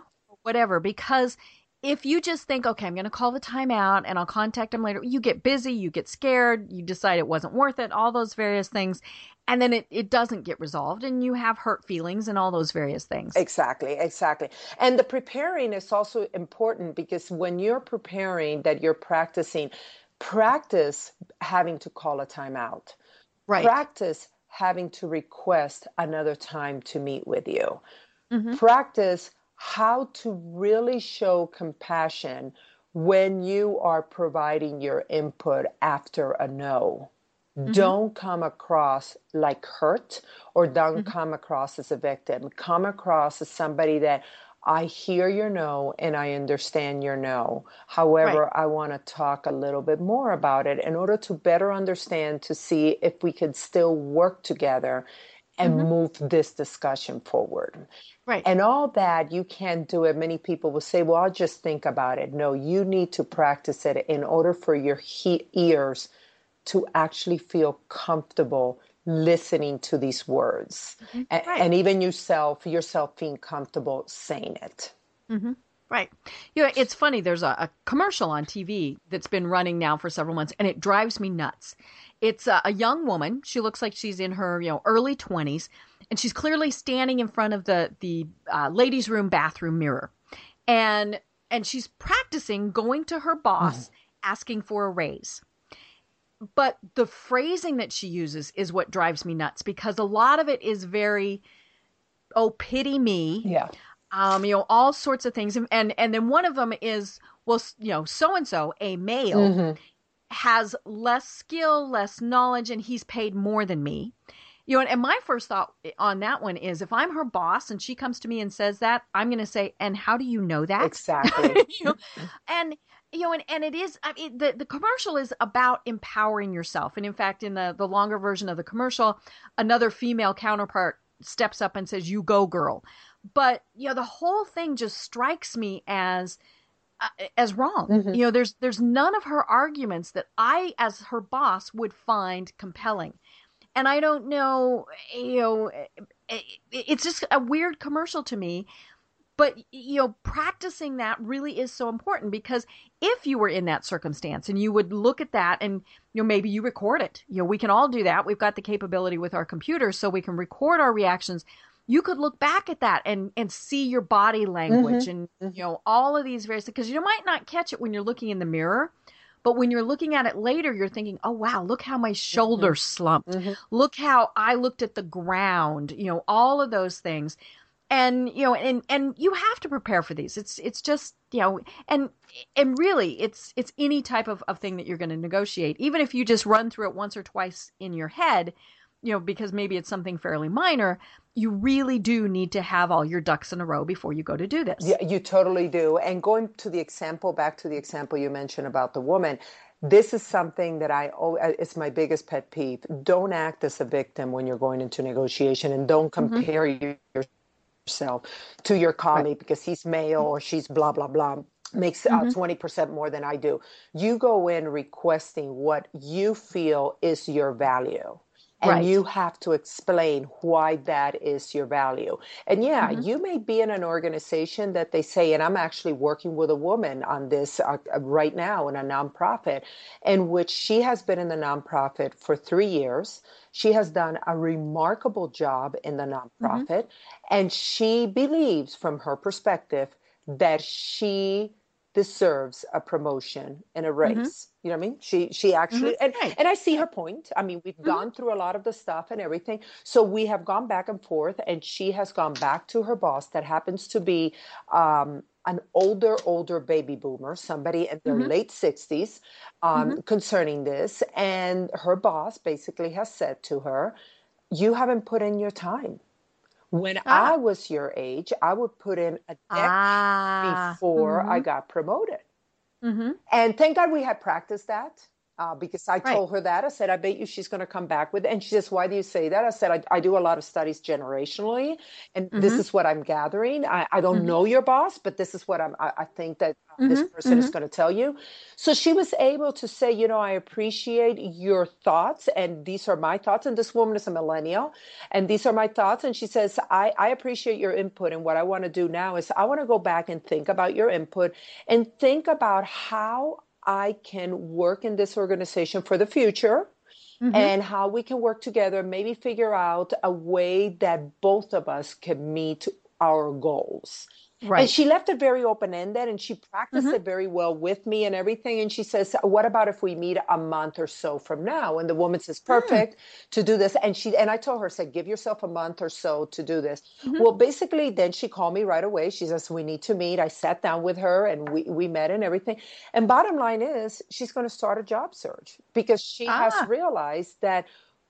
A: whatever. Because if you just think, okay, I'm going to call the timeout and I'll contact them later, you get busy, you get scared, you decide it wasn't worth it, all those various things. And then it, it doesn't get resolved and you have hurt feelings and all those various things.
B: Exactly, exactly. And the preparing is also important because when you're preparing, that you're practicing, practice having to call a timeout. Right. Practice having to request another time to meet with you. Mm-hmm. Practice how to really show compassion when you are providing your input after a no. Mm-hmm. Don't come across like hurt or don't mm-hmm. come across as a victim. Come across as somebody that I hear your no and I understand your no. However, right. I want to talk a little bit more about it in order to better understand to see if we could still work together and mm-hmm. move this discussion forward.
A: Right.
B: And all that, you can't do it. Many people will say, well, I'll just think about it. No, you need to practice it in order for your he- ears to actually feel comfortable listening to these words. Mm-hmm. right. and, even yourself, yourself being comfortable saying it.
A: Mm-hmm. Right. You know, it's funny. There's a, a, commercial on TV that's been running now for several months, and it drives me nuts. It's a, a young woman. She looks like she's in her you know early twenties, and she's clearly standing in front of the the uh, ladies' room bathroom mirror, and and she's practicing going to her boss, mm. asking for a raise. But the phrasing that she uses is what drives me nuts because a lot of it is very, oh pity me.
B: Yeah
A: um, you know, all sorts of things. And, and, and then one of them is, well, you know, so and so, a male, mm-hmm. Has less skill, less knowledge, and he's paid more than me. You know, and, and my first thought on that one is if I'm her boss and she comes to me and says that, I'm going to say, and how do you know that?
B: Exactly. [laughs]
A: you know, and, you know, and, and it is, I mean, the, the commercial is about empowering yourself. And in fact, in the, the longer version of the commercial, another female counterpart steps up and says, you go girl but you know the whole thing just strikes me as Uh, as wrong. Mm-hmm. You know, there's there's none of her arguments that I, as her boss, would find compelling. And I don't know, you know, it, it's just a weird commercial to me. But you know, practicing that really is so important because if you were in that circumstance and you would look at that and you know maybe you record it. You know, we can all do that. We've got the capability with our computers so we can record our reactions you could look back at that and and see your body language mm-hmm. and mm-hmm. you know all of these various because you might not catch it when you're looking in the mirror but when you're looking at it later you're thinking oh wow look how my shoulder mm-hmm. slumped mm-hmm. look how i looked at the ground you know all of those things and you know and and you have to prepare for these it's it's just you know and and really it's it's any type of, of thing that you're going to negotiate even if you just run through it once or twice in your head you know because maybe it's something fairly minor you really do need to have all your ducks in a row before you go to do this.
B: Yeah, you totally do. And going to the example, back to the example you mentioned about the woman, this is something that I oh it's my biggest pet peeve. Don't act as a victim when you're going into negotiation and don't mm-hmm. compare mm-hmm. yourself to your colleague right. because he's male or she's blah blah blah makes uh, mm-hmm. 20% more than I do. You go in requesting what you feel is your value and
A: Right.
B: you have to explain why that is your value. And yeah,
A: Mhm.
B: you may be in an organization that they say, and I'm actually working with a woman on this uh, uh, right now in a nonprofit, in which she has been in the nonprofit for three years. She has done a remarkable job in the nonprofit, and she believes, from her perspective, that she deserves a promotion and a mm-hmm. raise. You know what I mean? She she actually mm-hmm. and
A: Right.
B: and I see her point. I mean, we've mm-hmm. gone through a lot of the stuff and everything. So we have gone back and forth, and she has gone back to her boss that happens to be um, an older, older baby boomer, somebody in their late 60s, um, concerning this. And her boss basically has said to her, You haven't put in your time. When
A: Ah.
B: I was your age, I would put in a deck
A: Ah.
B: before I got promoted.
A: Mm-hmm.
B: And thank God we had practiced that uh, because I
A: Right.
B: told her that. I said, I bet you she's going to come back with it. And she says, Why do you say that? I said, I, I do a lot of studies generationally, and this
A: Mhm.
B: is what I'm gathering. I, I don't
A: Mhm.
B: know your boss, but this is what I'm, I, I think that uh, this
A: Mhm,
B: person is
A: mhm.
B: going to tell you. So she was able to say, You know, I appreciate your thoughts, and these are my thoughts. And this woman is a millennial, and these are my thoughts. And she says, I, I appreciate your input. And what I want to do now is I want to go back and think about your input and think about how I can work in this organization for the future
A: Mhm.
B: and how we can work together, maybe figure out a way that both of us can meet our goals.
A: Right.
B: And she left it very open ended and she practiced mm-hmm. it very well with me and everything. And she says, What about if we meet a month or so from now? And the woman says, hmm. Perfect to do this. And she and I told her, said, give yourself a month or so to do this. Mm-hmm. Well, basically, then she called me right away. She says, We need to meet. I sat down with her and we, we met and everything. And bottom line is she's going to start a job search because she
A: Ah.
B: has realized that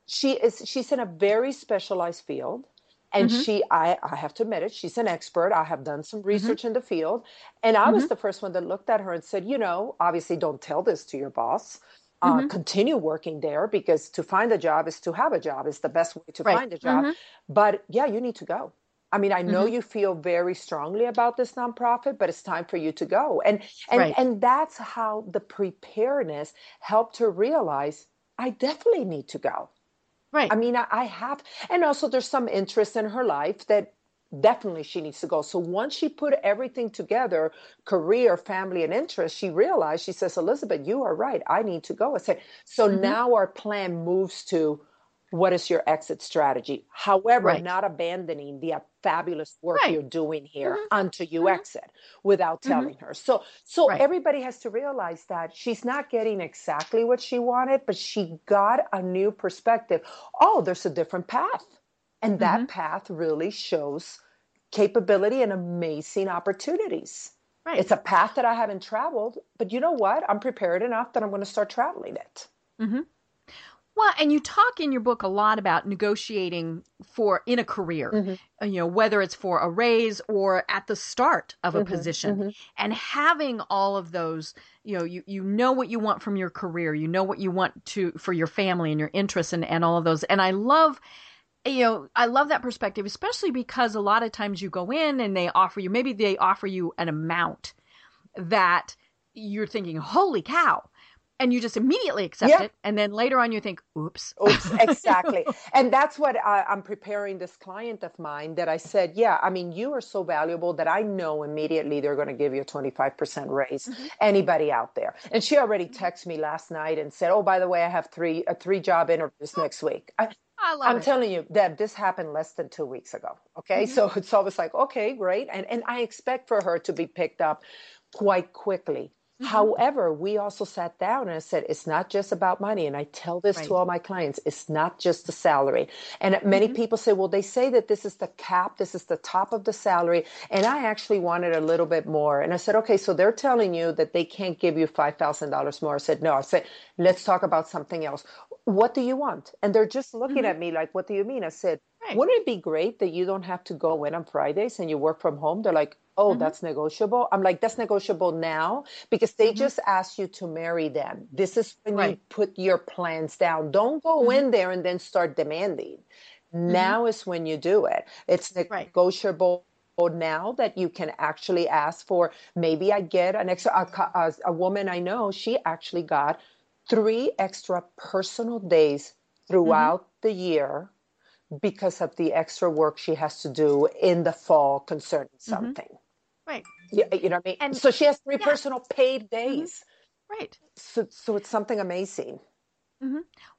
B: she is she's in a very specialized field and
A: Mhm.
B: she I, I have to admit it she's an expert i have done some research in the field and i was the first one that looked at her and said you know obviously don't tell this to your boss uh,
A: Mhm.
B: continue working there because to find a job is to have a job is the best way to
A: Right.
B: find a job
A: Mhm.
B: but yeah you need to go i mean i know
A: Mm-hmm.
B: you feel very strongly about this nonprofit but it's time for you to go and and
A: Right.
B: and that's how the preparedness helped her realize i definitely need to go
A: Right.
B: I mean, I, I have, and also there's some interest in her life that definitely she needs to go. So once she put everything together, career, family, and interest, she realized, she says, Elizabeth, you are right. I need to go. I said, so
A: Mm-hmm.
B: now our plan moves to what is your exit strategy? However,
A: Right.
B: not abandoning the fabulous work
A: Right.
B: you're doing here
A: Mhm.
B: until you exit without
A: Mhm.
B: telling her. So, so
A: Right.
B: everybody has to realize that she's not getting exactly what she wanted, but she got a new perspective. Oh, there's a different path. And that
A: Mhm.
B: path really shows capability and amazing opportunities.
A: right.
B: It's a path that I haven't traveled, but you know what? I'm prepared enough that I'm going to start traveling it.
A: Mm-hmm. Well, and you talk in your book a lot about negotiating for in a career,
B: Mhm.
A: uh, you know, whether it's for a raise or at the start of a
B: Mhm,
A: position,
B: mhm.
A: and having all of those, you know, you you know what you want from your career, you know what you want to for your family and your interests and and all of those. And I love you know, I love that perspective, especially because a lot of times you go in and they offer you, maybe they offer you an amount that you're thinking, holy cow. And you just immediately accept
B: Yeah.
A: it. And then later on you think, oops.
B: Oops, [laughs] exactly. and that's what I, I'm preparing this client of mine that I said, yeah, I mean, you are so valuable that I know immediately they're going to give you a 25% raise. Anybody out there. And she already texted me last night and said, oh, by the way, I have three, uh, three job interviews next week. I,
A: I it.
B: telling you, Deb, this happened less than two weeks ago. Okay. So it's always like, okay, great. And, and I expect for her to be picked up quite quickly. Mm-hmm. However, we also sat down and I said, it's not just about money. And I tell this
A: Right.
B: to all my clients it's not just the salary. And many mm-hmm. people say, well, they say that this is the cap, this is the top of the salary. And I actually wanted a little bit more. And I said, okay, so they're telling you that they can't give you $5,000 more. I said, no. I said, let's talk about something else. What do you want? And they're just looking mm-hmm. at me like, what do you mean? I said,
A: Right.
B: wouldn't it be great that you don't have to go in on Fridays and you work from home? They're like, oh, mm-hmm. that's negotiable. I'm like, that's negotiable now because they mm-hmm. just asked you to marry them. This is when you put your plans down. Don't go mm-hmm. in there and then start demanding. Now is when you do it. It's
A: Right.
B: negotiable now that you can actually ask for maybe I get an extra a, a, a woman I know she actually got three extra personal days throughout mm-hmm. the year because of the extra work she has to do in the fall concerning mm-hmm. something.
A: Mm-hmm. Right.
B: Yeah, you know what I mean? And, so she has three yeah. personal paid mm-hmm. days.
A: Right.
B: So, so it's something amazing.
A: Mm-hmm.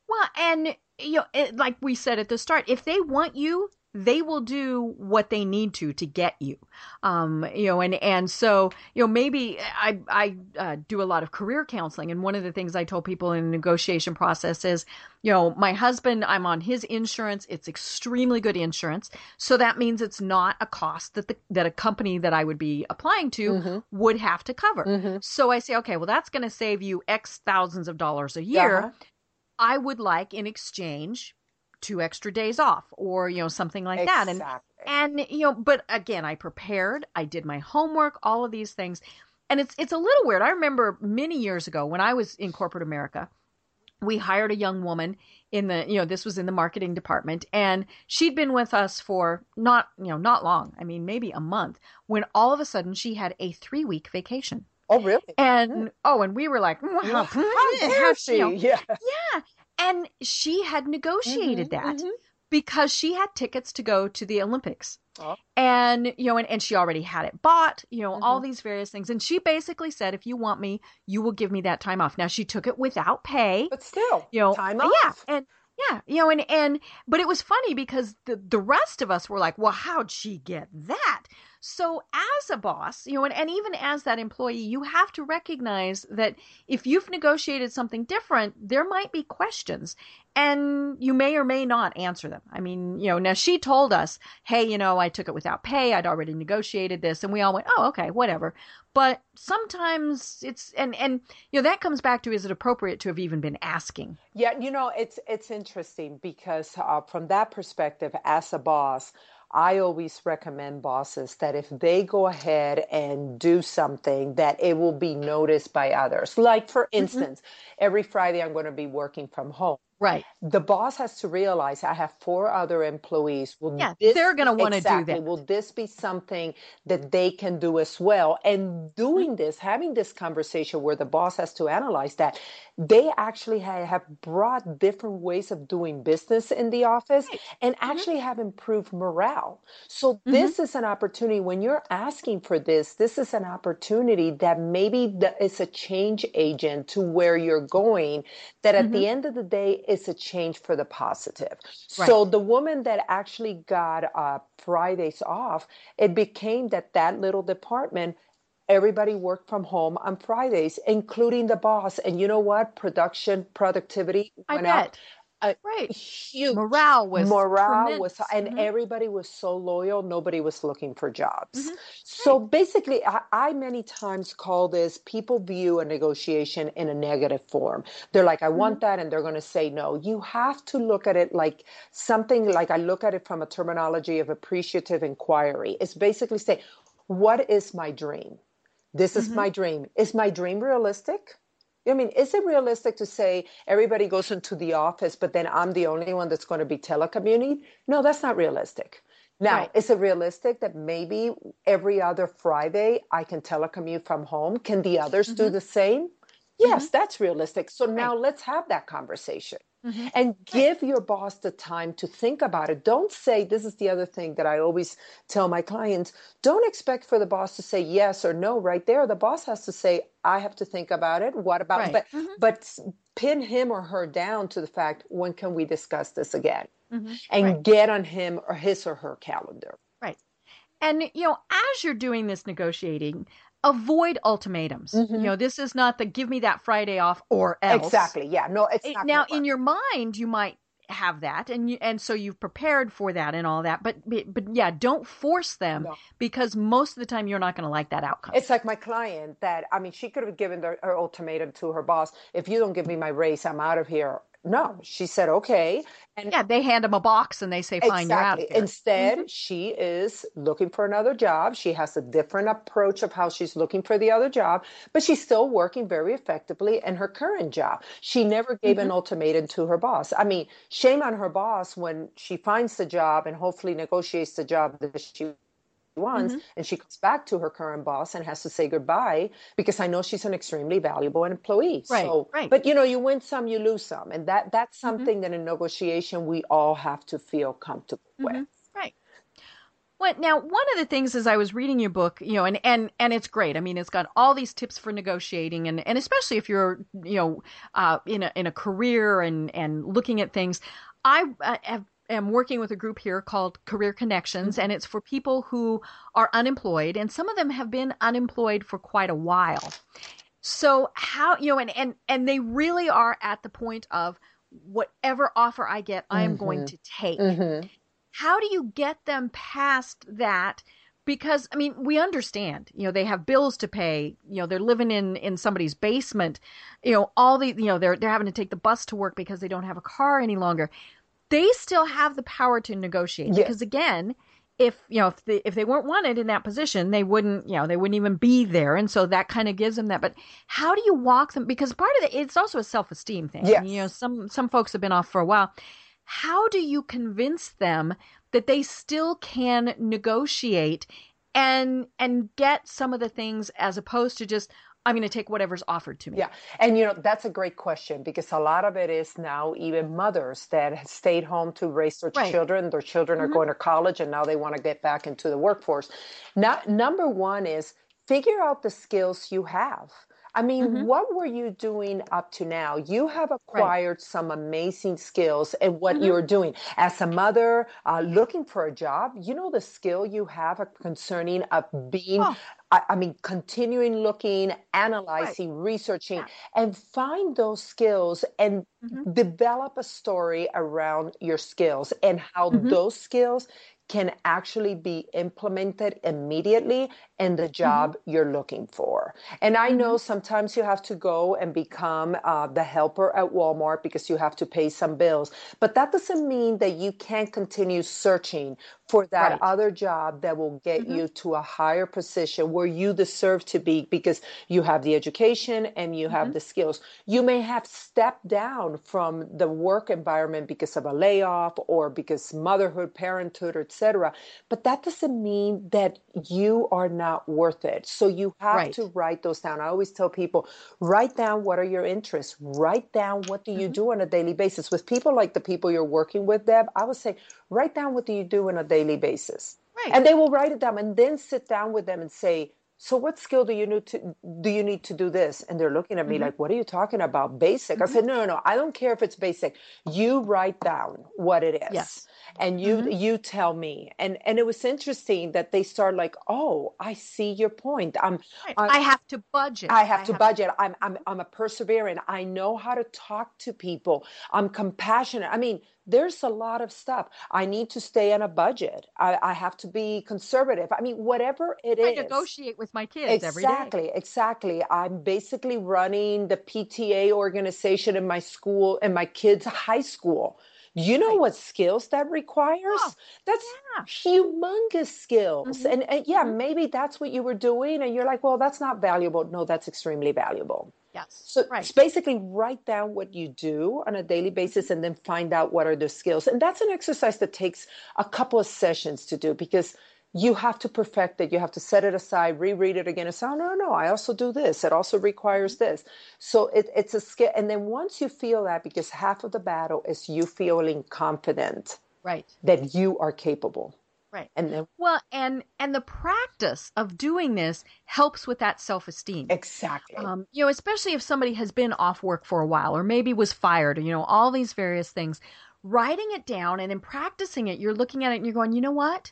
A: Well, and you know, it, like we said at the start, if they want you, they will do what they need to to get you um, you know and and so you know maybe i i uh, do a lot of career counseling and one of the things i told people in the negotiation process is you know my husband i'm on his insurance it's extremely good insurance so that means it's not a cost that the that a company that i would be applying to mm-hmm. would have to cover mm-hmm. so i say okay well that's going to save you x thousands of dollars a year uh-huh. I would like in exchange two extra days off or you know something like exactly. that and and you know but again i prepared i did my homework all of these things and it's it's a little weird i remember many years ago when i was in corporate america we hired a young woman in the you know this was in the marketing department and she'd been with us for not you know not long i mean maybe a month when all of a sudden she had a 3 week vacation
B: Oh, really?
A: And mm. oh, and we were like, wow, [laughs]
B: how dare she? You know,
A: yeah, yeah. And she had negotiated mm-hmm, that mm-hmm. because she had tickets to go to the Olympics. Oh. And you know, and, and she already had it bought, you know, mm-hmm. all these various things. And she basically said, if you want me, you will give me that time off. Now she took it without pay.
B: But still, you know, time off.
A: Yeah. And yeah, you know, and and but it was funny because the the rest of us were like, well, how'd she get that? So, as a boss, you know, and, and even as that employee, you have to recognize that if you've negotiated something different, there might be questions and you may or may not answer them. I mean, you know, now she told us, hey, you know, I took it without pay. I'd already negotiated this. And we all went, oh, okay, whatever. But sometimes it's, and, and, you know, that comes back to is it appropriate to have even been asking?
B: Yeah, you know, it's, it's interesting because uh, from that perspective, as a boss, I always recommend bosses that if they go ahead and do something that it will be noticed by others. Like for mm-hmm. instance, mm-hmm. every Friday I'm going to be working from home.
A: Right.
B: The boss has to realize I have four other employees.
A: Will yeah, this, they're going to want to
B: exactly,
A: do that.
B: Will this be something that they can do as well? And doing this, having this conversation where the boss has to analyze that, they actually have brought different ways of doing business in the office right. and mm-hmm. actually have improved morale. So mm-hmm. this is an opportunity when you're asking for this, this is an opportunity that maybe it's a change agent to where you're going that at mm-hmm. the end of the day is a change for the positive. Right. So the woman that actually got uh, Fridays off, it became that that little department everybody worked from home on Fridays, including the boss. And you know what? Production productivity went up.
A: Uh, right. Huge. Morale was
B: morale
A: tremendous.
B: was and mm-hmm. everybody was so loyal. Nobody was looking for jobs. Mm-hmm. So right. basically, I, I, many times call this people view a negotiation in a negative form. They're like, I want mm-hmm. that, and they're going to say no. You have to look at it like something like I look at it from a terminology of appreciative inquiry. It's basically say, what is my dream? This is mm-hmm. my dream. Is my dream realistic? I mean, is it realistic to say everybody goes into the office, but then I'm the only one that's going to be telecommuting? No, that's not realistic. Now, right. is it realistic that maybe every other Friday I can telecommute from home? Can the others mm-hmm. do the same? Yes, mm-hmm. that's realistic. So now right. let's have that conversation. Mm-hmm. And give your boss the time to think about it. Don't say, this is the other thing that I always tell my clients don't expect for the boss to say yes or no right there. The boss has to say, I have to think about it. What about, right. but, mm-hmm. but pin him or her down to the fact, when can we discuss this again? Mm-hmm. And right. get on him or his or her calendar.
A: Right. And, you know, as you're doing this negotiating, avoid ultimatums. Mm-hmm. You know, this is not the give me that Friday off or else.
B: Exactly. Yeah. No, it's
A: not now in your mind you might have that and you, and so you've prepared for that and all that but but yeah don't force them no. because most of the time you're not going to like that outcome
B: it's like my client that i mean she could have given the, her ultimatum to her boss if you don't give me my raise i'm out of here no, she said okay.
A: And yeah, they hand them a box and they say, "Fine, exactly. you're out."
B: Instead, mm-hmm. she is looking for another job. She has a different approach of how she's looking for the other job, but she's still working very effectively in her current job. She never gave mm-hmm. an ultimatum to her boss. I mean, shame on her boss when she finds the job and hopefully negotiates the job that she once mm-hmm. and she comes back to her current boss and has to say goodbye because I know she's an extremely valuable employee.
A: Right,
B: so,
A: right.
B: But you know, you win some, you lose some, and that that's mm-hmm. something mm-hmm. that in negotiation we all have to feel comfortable mm-hmm. with.
A: Right. Well, now one of the things as I was reading your book, you know, and and and it's great. I mean, it's got all these tips for negotiating, and and especially if you're, you know, uh, in a in a career and and looking at things. I have am working with a group here called Career Connections, mm-hmm. and it's for people who are unemployed, and some of them have been unemployed for quite a while. So how you know, and and and they really are at the point of whatever offer I get, I am mm-hmm. going to take. Mm-hmm. How do you get them past that? Because I mean, we understand, you know, they have bills to pay. You know, they're living in in somebody's basement. You know, all the you know they're they're having to take the bus to work because they don't have a car any longer they still have the power to negotiate yes. because again if you know if they, if they weren't wanted in that position they wouldn't you know they wouldn't even be there. And so that kind of gives them that. But how do you walk them? Because part of it it's also a self-esteem thing.
B: Yes.
A: you know some some folks have been off for a while. How do you convince them that they still can negotiate and and get some of the things as opposed to just I'm going to take whatever's offered to me.
B: Yeah. And, you know, that's a great question because a lot of it is now even mothers that stayed home to raise their right. children. Their children mm-hmm. are going to college and now they want to get back into the workforce. Now, number one is figure out the skills you have. I mean, mm-hmm. what were you doing up to now? You have acquired right. some amazing skills in what mm-hmm. you're doing. As a mother uh, looking for a job, you know the skill you have concerning of being oh. I, I, mean, continuing looking, analyzing, right. researching, yeah. and find those skills and mm-hmm. develop a story around your skills and how mm-hmm. those skills can actually be implemented immediately in the job mm-hmm. you're looking for. And I know mm-hmm. sometimes you have to go and become uh, the helper at Walmart because you have to pay some bills, but that doesn't mean that you can't continue searching for that right. other job that will get mm-hmm. you to a higher position where you deserve to be because you have the education and you have mm-hmm. the skills. You may have stepped down from the work environment because of a layoff or because motherhood, parenthood, etc. But that doesn't mean that you are not worth it. So you have right. to write those down. I always tell people, write down what are your interests. Write down what do you mm-hmm. do on a daily basis. With people like the people you're working with, Deb, I would say, write down what do you do on a daily basis.
A: Right.
B: And they will write it down and then sit down with them and say, so what skill do you need to do you need to do this and they're looking at me mm-hmm. like what are you talking about basic mm-hmm. i said no no no i don't care if it's basic you write down what it is
A: yes
B: and you mm-hmm. you tell me. And and it was interesting that they start like oh i see your point. I'm,
A: I'm i have to budget.
B: I have I to have budget. To... I'm, I'm i'm a perseverant. I know how to talk to people. I'm compassionate. I mean there's a lot of stuff. I need to stay on a budget. I, I have to be conservative. I mean whatever it
A: I
B: is.
A: negotiate with my kids every day.
B: exactly exactly. I'm basically running the pta organization in my school in my kids high school you know right. what skills that requires? Oh, that's yeah. humongous skills. Mm-hmm. And, and, yeah, mm-hmm. maybe that's what you were doing. And you're like, well, that's not valuable. No, that's extremely valuable.
A: Yes.
B: So
A: right.
B: basically write down what you do on a daily basis mm-hmm. and then find out what are the skills. And that's an exercise that takes a couple of sessions to do because you have to perfect it. You have to set it aside, reread it again, and say, oh, no, no, I also do this. It also requires mm-hmm. this. So it, it's a skill. And then once you feel that, because half of the battle is you feeling confident
A: right.
B: that you are capable.
A: Right.
B: And then,
A: well, and and the practice of doing this helps with that self esteem.
B: Exactly.
A: Um, you know, especially if somebody has been off work for a while, or maybe was fired, or you know, all these various things. Writing it down and then practicing it, you're looking at it and you're going, you know what?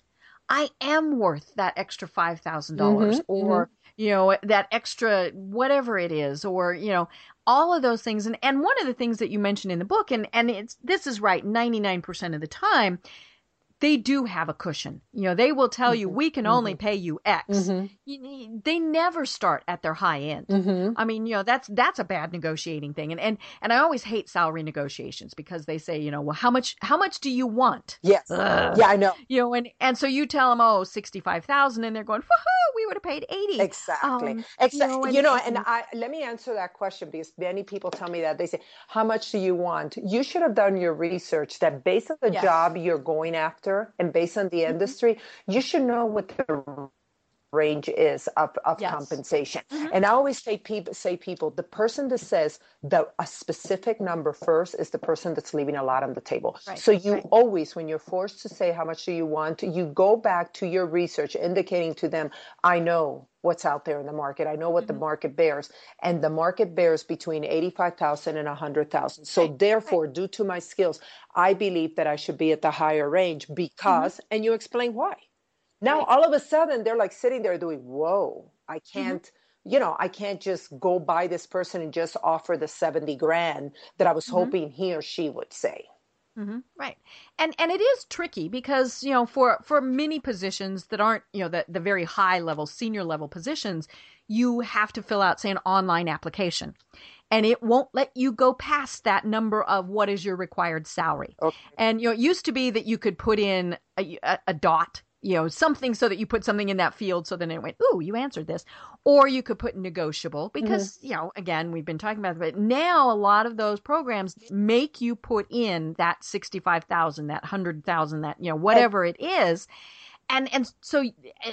A: I am worth that extra $5,000 mm-hmm, or, mm-hmm. you know, that extra whatever it is, or, you know, all of those things. And, and one of the things that you mentioned in the book, and, and it's, this is right 99% of the time, they do have a cushion. You know, they will tell you, mm-hmm. we can only mm-hmm. pay you X. Mm-hmm. You, they never start at their high end.
B: Mm-hmm.
A: I mean, you know, that's, that's a bad negotiating thing. And, and, and I always hate salary negotiations because they say, you know, well, how much, how much do you want?
B: Yes. Ugh. Yeah, I know.
A: You know, and, and so you tell them, oh, 65,000 and they're going, woohoo, we would have paid 80.
B: Exactly. Um, exactly. You know, and, you know, and I, let me answer that question because many people tell me that they say, how much do you want? You should have done your research that based on the yes. job you're going after, after and based on the mm-hmm. industry, you should know what the range is of, of yes. compensation. Mm-hmm. And I always say people say people, the person that says the a specific number first is the person that's leaving a lot on the table. Right. So you right. always, when you're forced to say how much do you want, you go back to your research, indicating to them, I know what's out there in the market. I know what mm-hmm. the market bears, and the market bears between eighty-five thousand and a hundred thousand. So right. therefore, due to my skills, I believe that I should be at the higher range because, mm-hmm. and you explain why. Now all of a sudden they're like sitting there doing, whoa, I mm-hmm. can't. Mm-hmm you know, I can't just go buy this person and just offer the 70 grand that I was mm-hmm. hoping he or she would say.
A: Mm-hmm. Right, and and it is tricky because you know for for many positions that aren't you know the the very high level senior level positions, you have to fill out say an online application, and it won't let you go past that number of what is your required salary. Okay. And you know it used to be that you could put in a, a, a dot you know, something so that you put something in that field so then it went, ooh, you answered this. Or you could put negotiable because, mm-hmm. you know, again, we've been talking about it, but now a lot of those programs make you put in that 65,000, that 100,000, that, you know, whatever it is. And, and so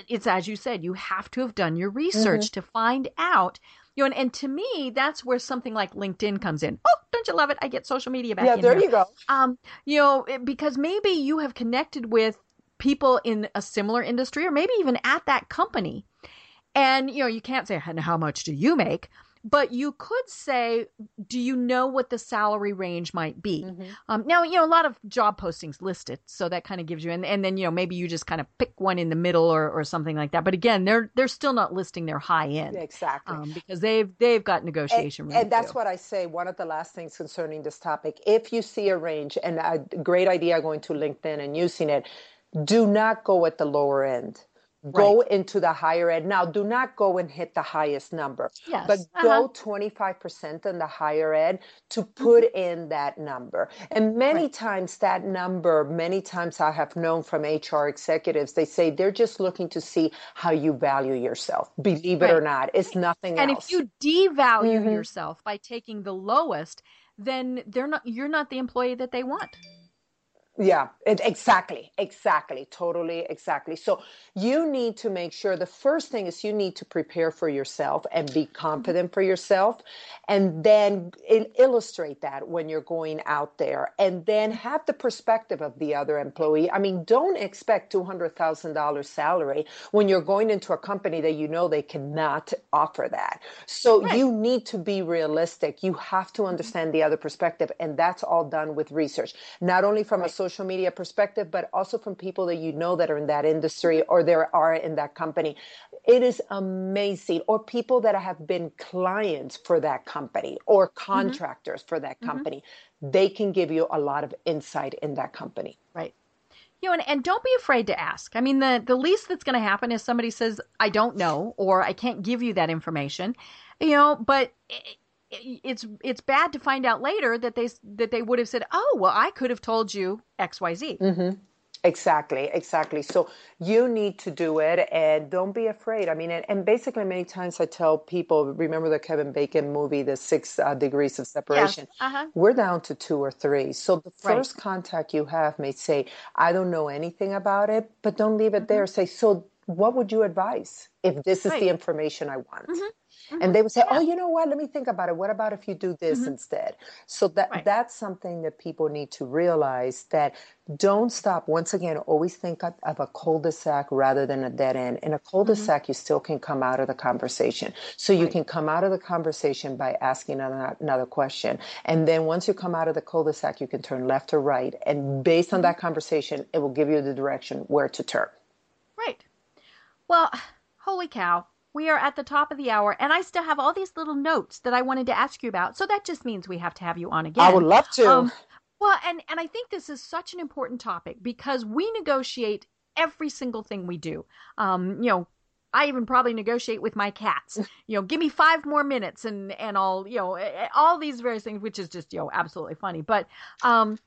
A: it's as you said, you have to have done your research mm-hmm. to find out you know, and, and, to me, that's where something like LinkedIn comes in. Oh, don't you love it? I get social media back.
B: Yeah, there
A: here.
B: you go.
A: Um, you know, because maybe you have connected with people in a similar industry or maybe even at that company. And, you know, you can't say, how much do you make? But you could say, do you know what the salary range might be? Mm-hmm. Um, now, you know, a lot of job postings list it, so that kind of gives you, and, and then you know maybe you just kind of pick one in the middle or, or something like that. But again, they're they're still not listing their high end
B: exactly
A: um, because they've they've got negotiation
B: and, and that's too. what I say. One of the last things concerning this topic, if you see a range and a great idea going to LinkedIn and using it, do not go at the lower end. Go right. into the higher end. Now, do not go and hit the highest number,
A: yes.
B: but uh-huh. go 25% on the higher end to mm-hmm. put in that number. And many right. times, that number, many times I have known from HR executives, they say they're just looking to see how you value yourself. Believe right. it or not, it's nothing
A: and
B: else.
A: And if you devalue mm-hmm. yourself by taking the lowest, then they're not you're not the employee that they want.
B: Yeah, it, exactly, exactly, totally, exactly. So you need to make sure the first thing is you need to prepare for yourself and be mm-hmm. confident for yourself, and then il- illustrate that when you're going out there, and then have the perspective of the other employee. I mean, don't expect two hundred thousand dollars salary when you're going into a company that you know they cannot offer that. So right. you need to be realistic. You have to mm-hmm. understand the other perspective, and that's all done with research, not only from right. a social media perspective, but also from people that you know that are in that industry or there are in that company. It is amazing. Or people that have been clients for that company or mm-hmm. contractors mm-hmm. for that mm-hmm. company. Mm-hmm. They can give you a lot of insight in that company.
A: Right. You know, and, and don't be afraid to ask. I mean, the, the least that's going to happen is somebody says, I don't know, or I can't give you that information, you know, but it's it's bad to find out later that they that they would have said, "Oh, well, I could have told you X, Y, Z."
B: Mm-hmm. Exactly, exactly. So you need to do it and don't be afraid. I mean, and, and basically, many times I tell people, remember the Kevin Bacon movie, The Six uh, Degrees of Separation?
A: Yes. Uh-huh.
B: We're down to two or three. So the first right. contact you have may say, I don't know anything about it, but don't leave it mm-hmm. there. Say, so what would you advise if this is right. the information I want? Mm-hmm. Mm-hmm. And they would say, oh, yeah. "Oh, you know what? Let me think about it. What about if you do this mm-hmm. instead?" So that right. that's something that people need to realize that don't stop. Once again, always think of, of a cul-de-sac rather than a dead end. In a cul-de-sac, mm-hmm. you still can come out of the conversation. So you right. can come out of the conversation by asking another, another, question, and then once you come out of the cul-de-sac, you can turn left or right, and based on mm-hmm. that conversation, it will give you the direction where to turn.
A: Right. Well, [sighs] holy cow we are at the top of the hour, and I still have all these little notes that I wanted to ask you about. So that just means we have to have you on again.
B: I would love to. Um,
A: well, and and I think this is such an important topic because we negotiate every single thing we do. Um, you know, I even probably negotiate with my cats. [laughs] You know, give me five more minutes, and and I'll you know all these various things, which is just you know absolutely funny. But um,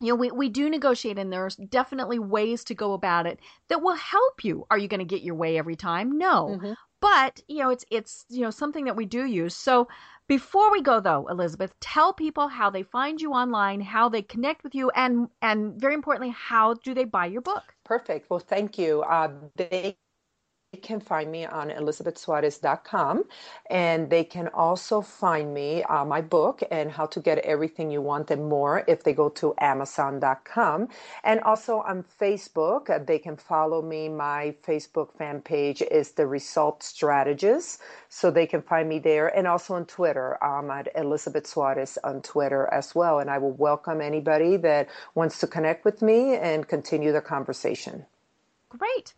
A: you know, we, we do negotiate and there's definitely ways to go about it that will help you. Are you going to get your way every time? No. Mm-hmm. but you know it's it's you know something that we do use so before we go though elizabeth tell people how they find you online how they connect with you and and very importantly how do they buy your book
B: perfect well thank you uh, they they can find me on elizabethsuarez.com and they can also find me uh, my book and how to get everything you want and more if they go to amazon.com and also on facebook uh, they can follow me. My facebook fan page is the result strategist so they can find me there. And also on twitter i'm at elizabeth suarez on twitter as well and i will welcome anybody that wants to connect with me and continue the conversation.
A: Great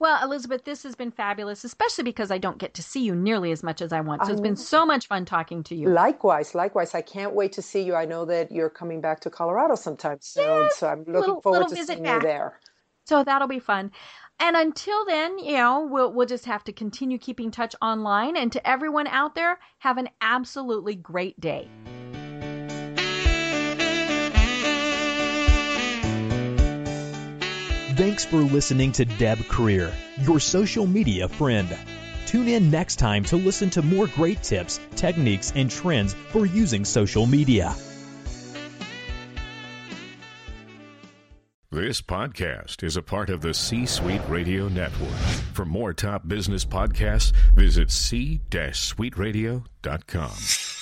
A: well, Elizabeth, this has been fabulous, especially because I don't get to see you nearly as much as I want. So it's been so much fun talking to you.
B: Likewise, likewise. I can't wait to see you. I know that you're coming back to Colorado sometime soon, so I'm looking little, forward little to seeing back. you there.
A: So that'll be fun. And until then, you know, we'll we'll just have to continue keeping touch online. And to everyone out there, have an absolutely great day.
C: Thanks for listening to Deb Krier, your social media friend. Tune in next time to listen to more great tips, techniques, and trends for using social media.
D: This podcast is a part of the C Suite Radio Network. For more top business podcasts, visit c-suiteradio.com.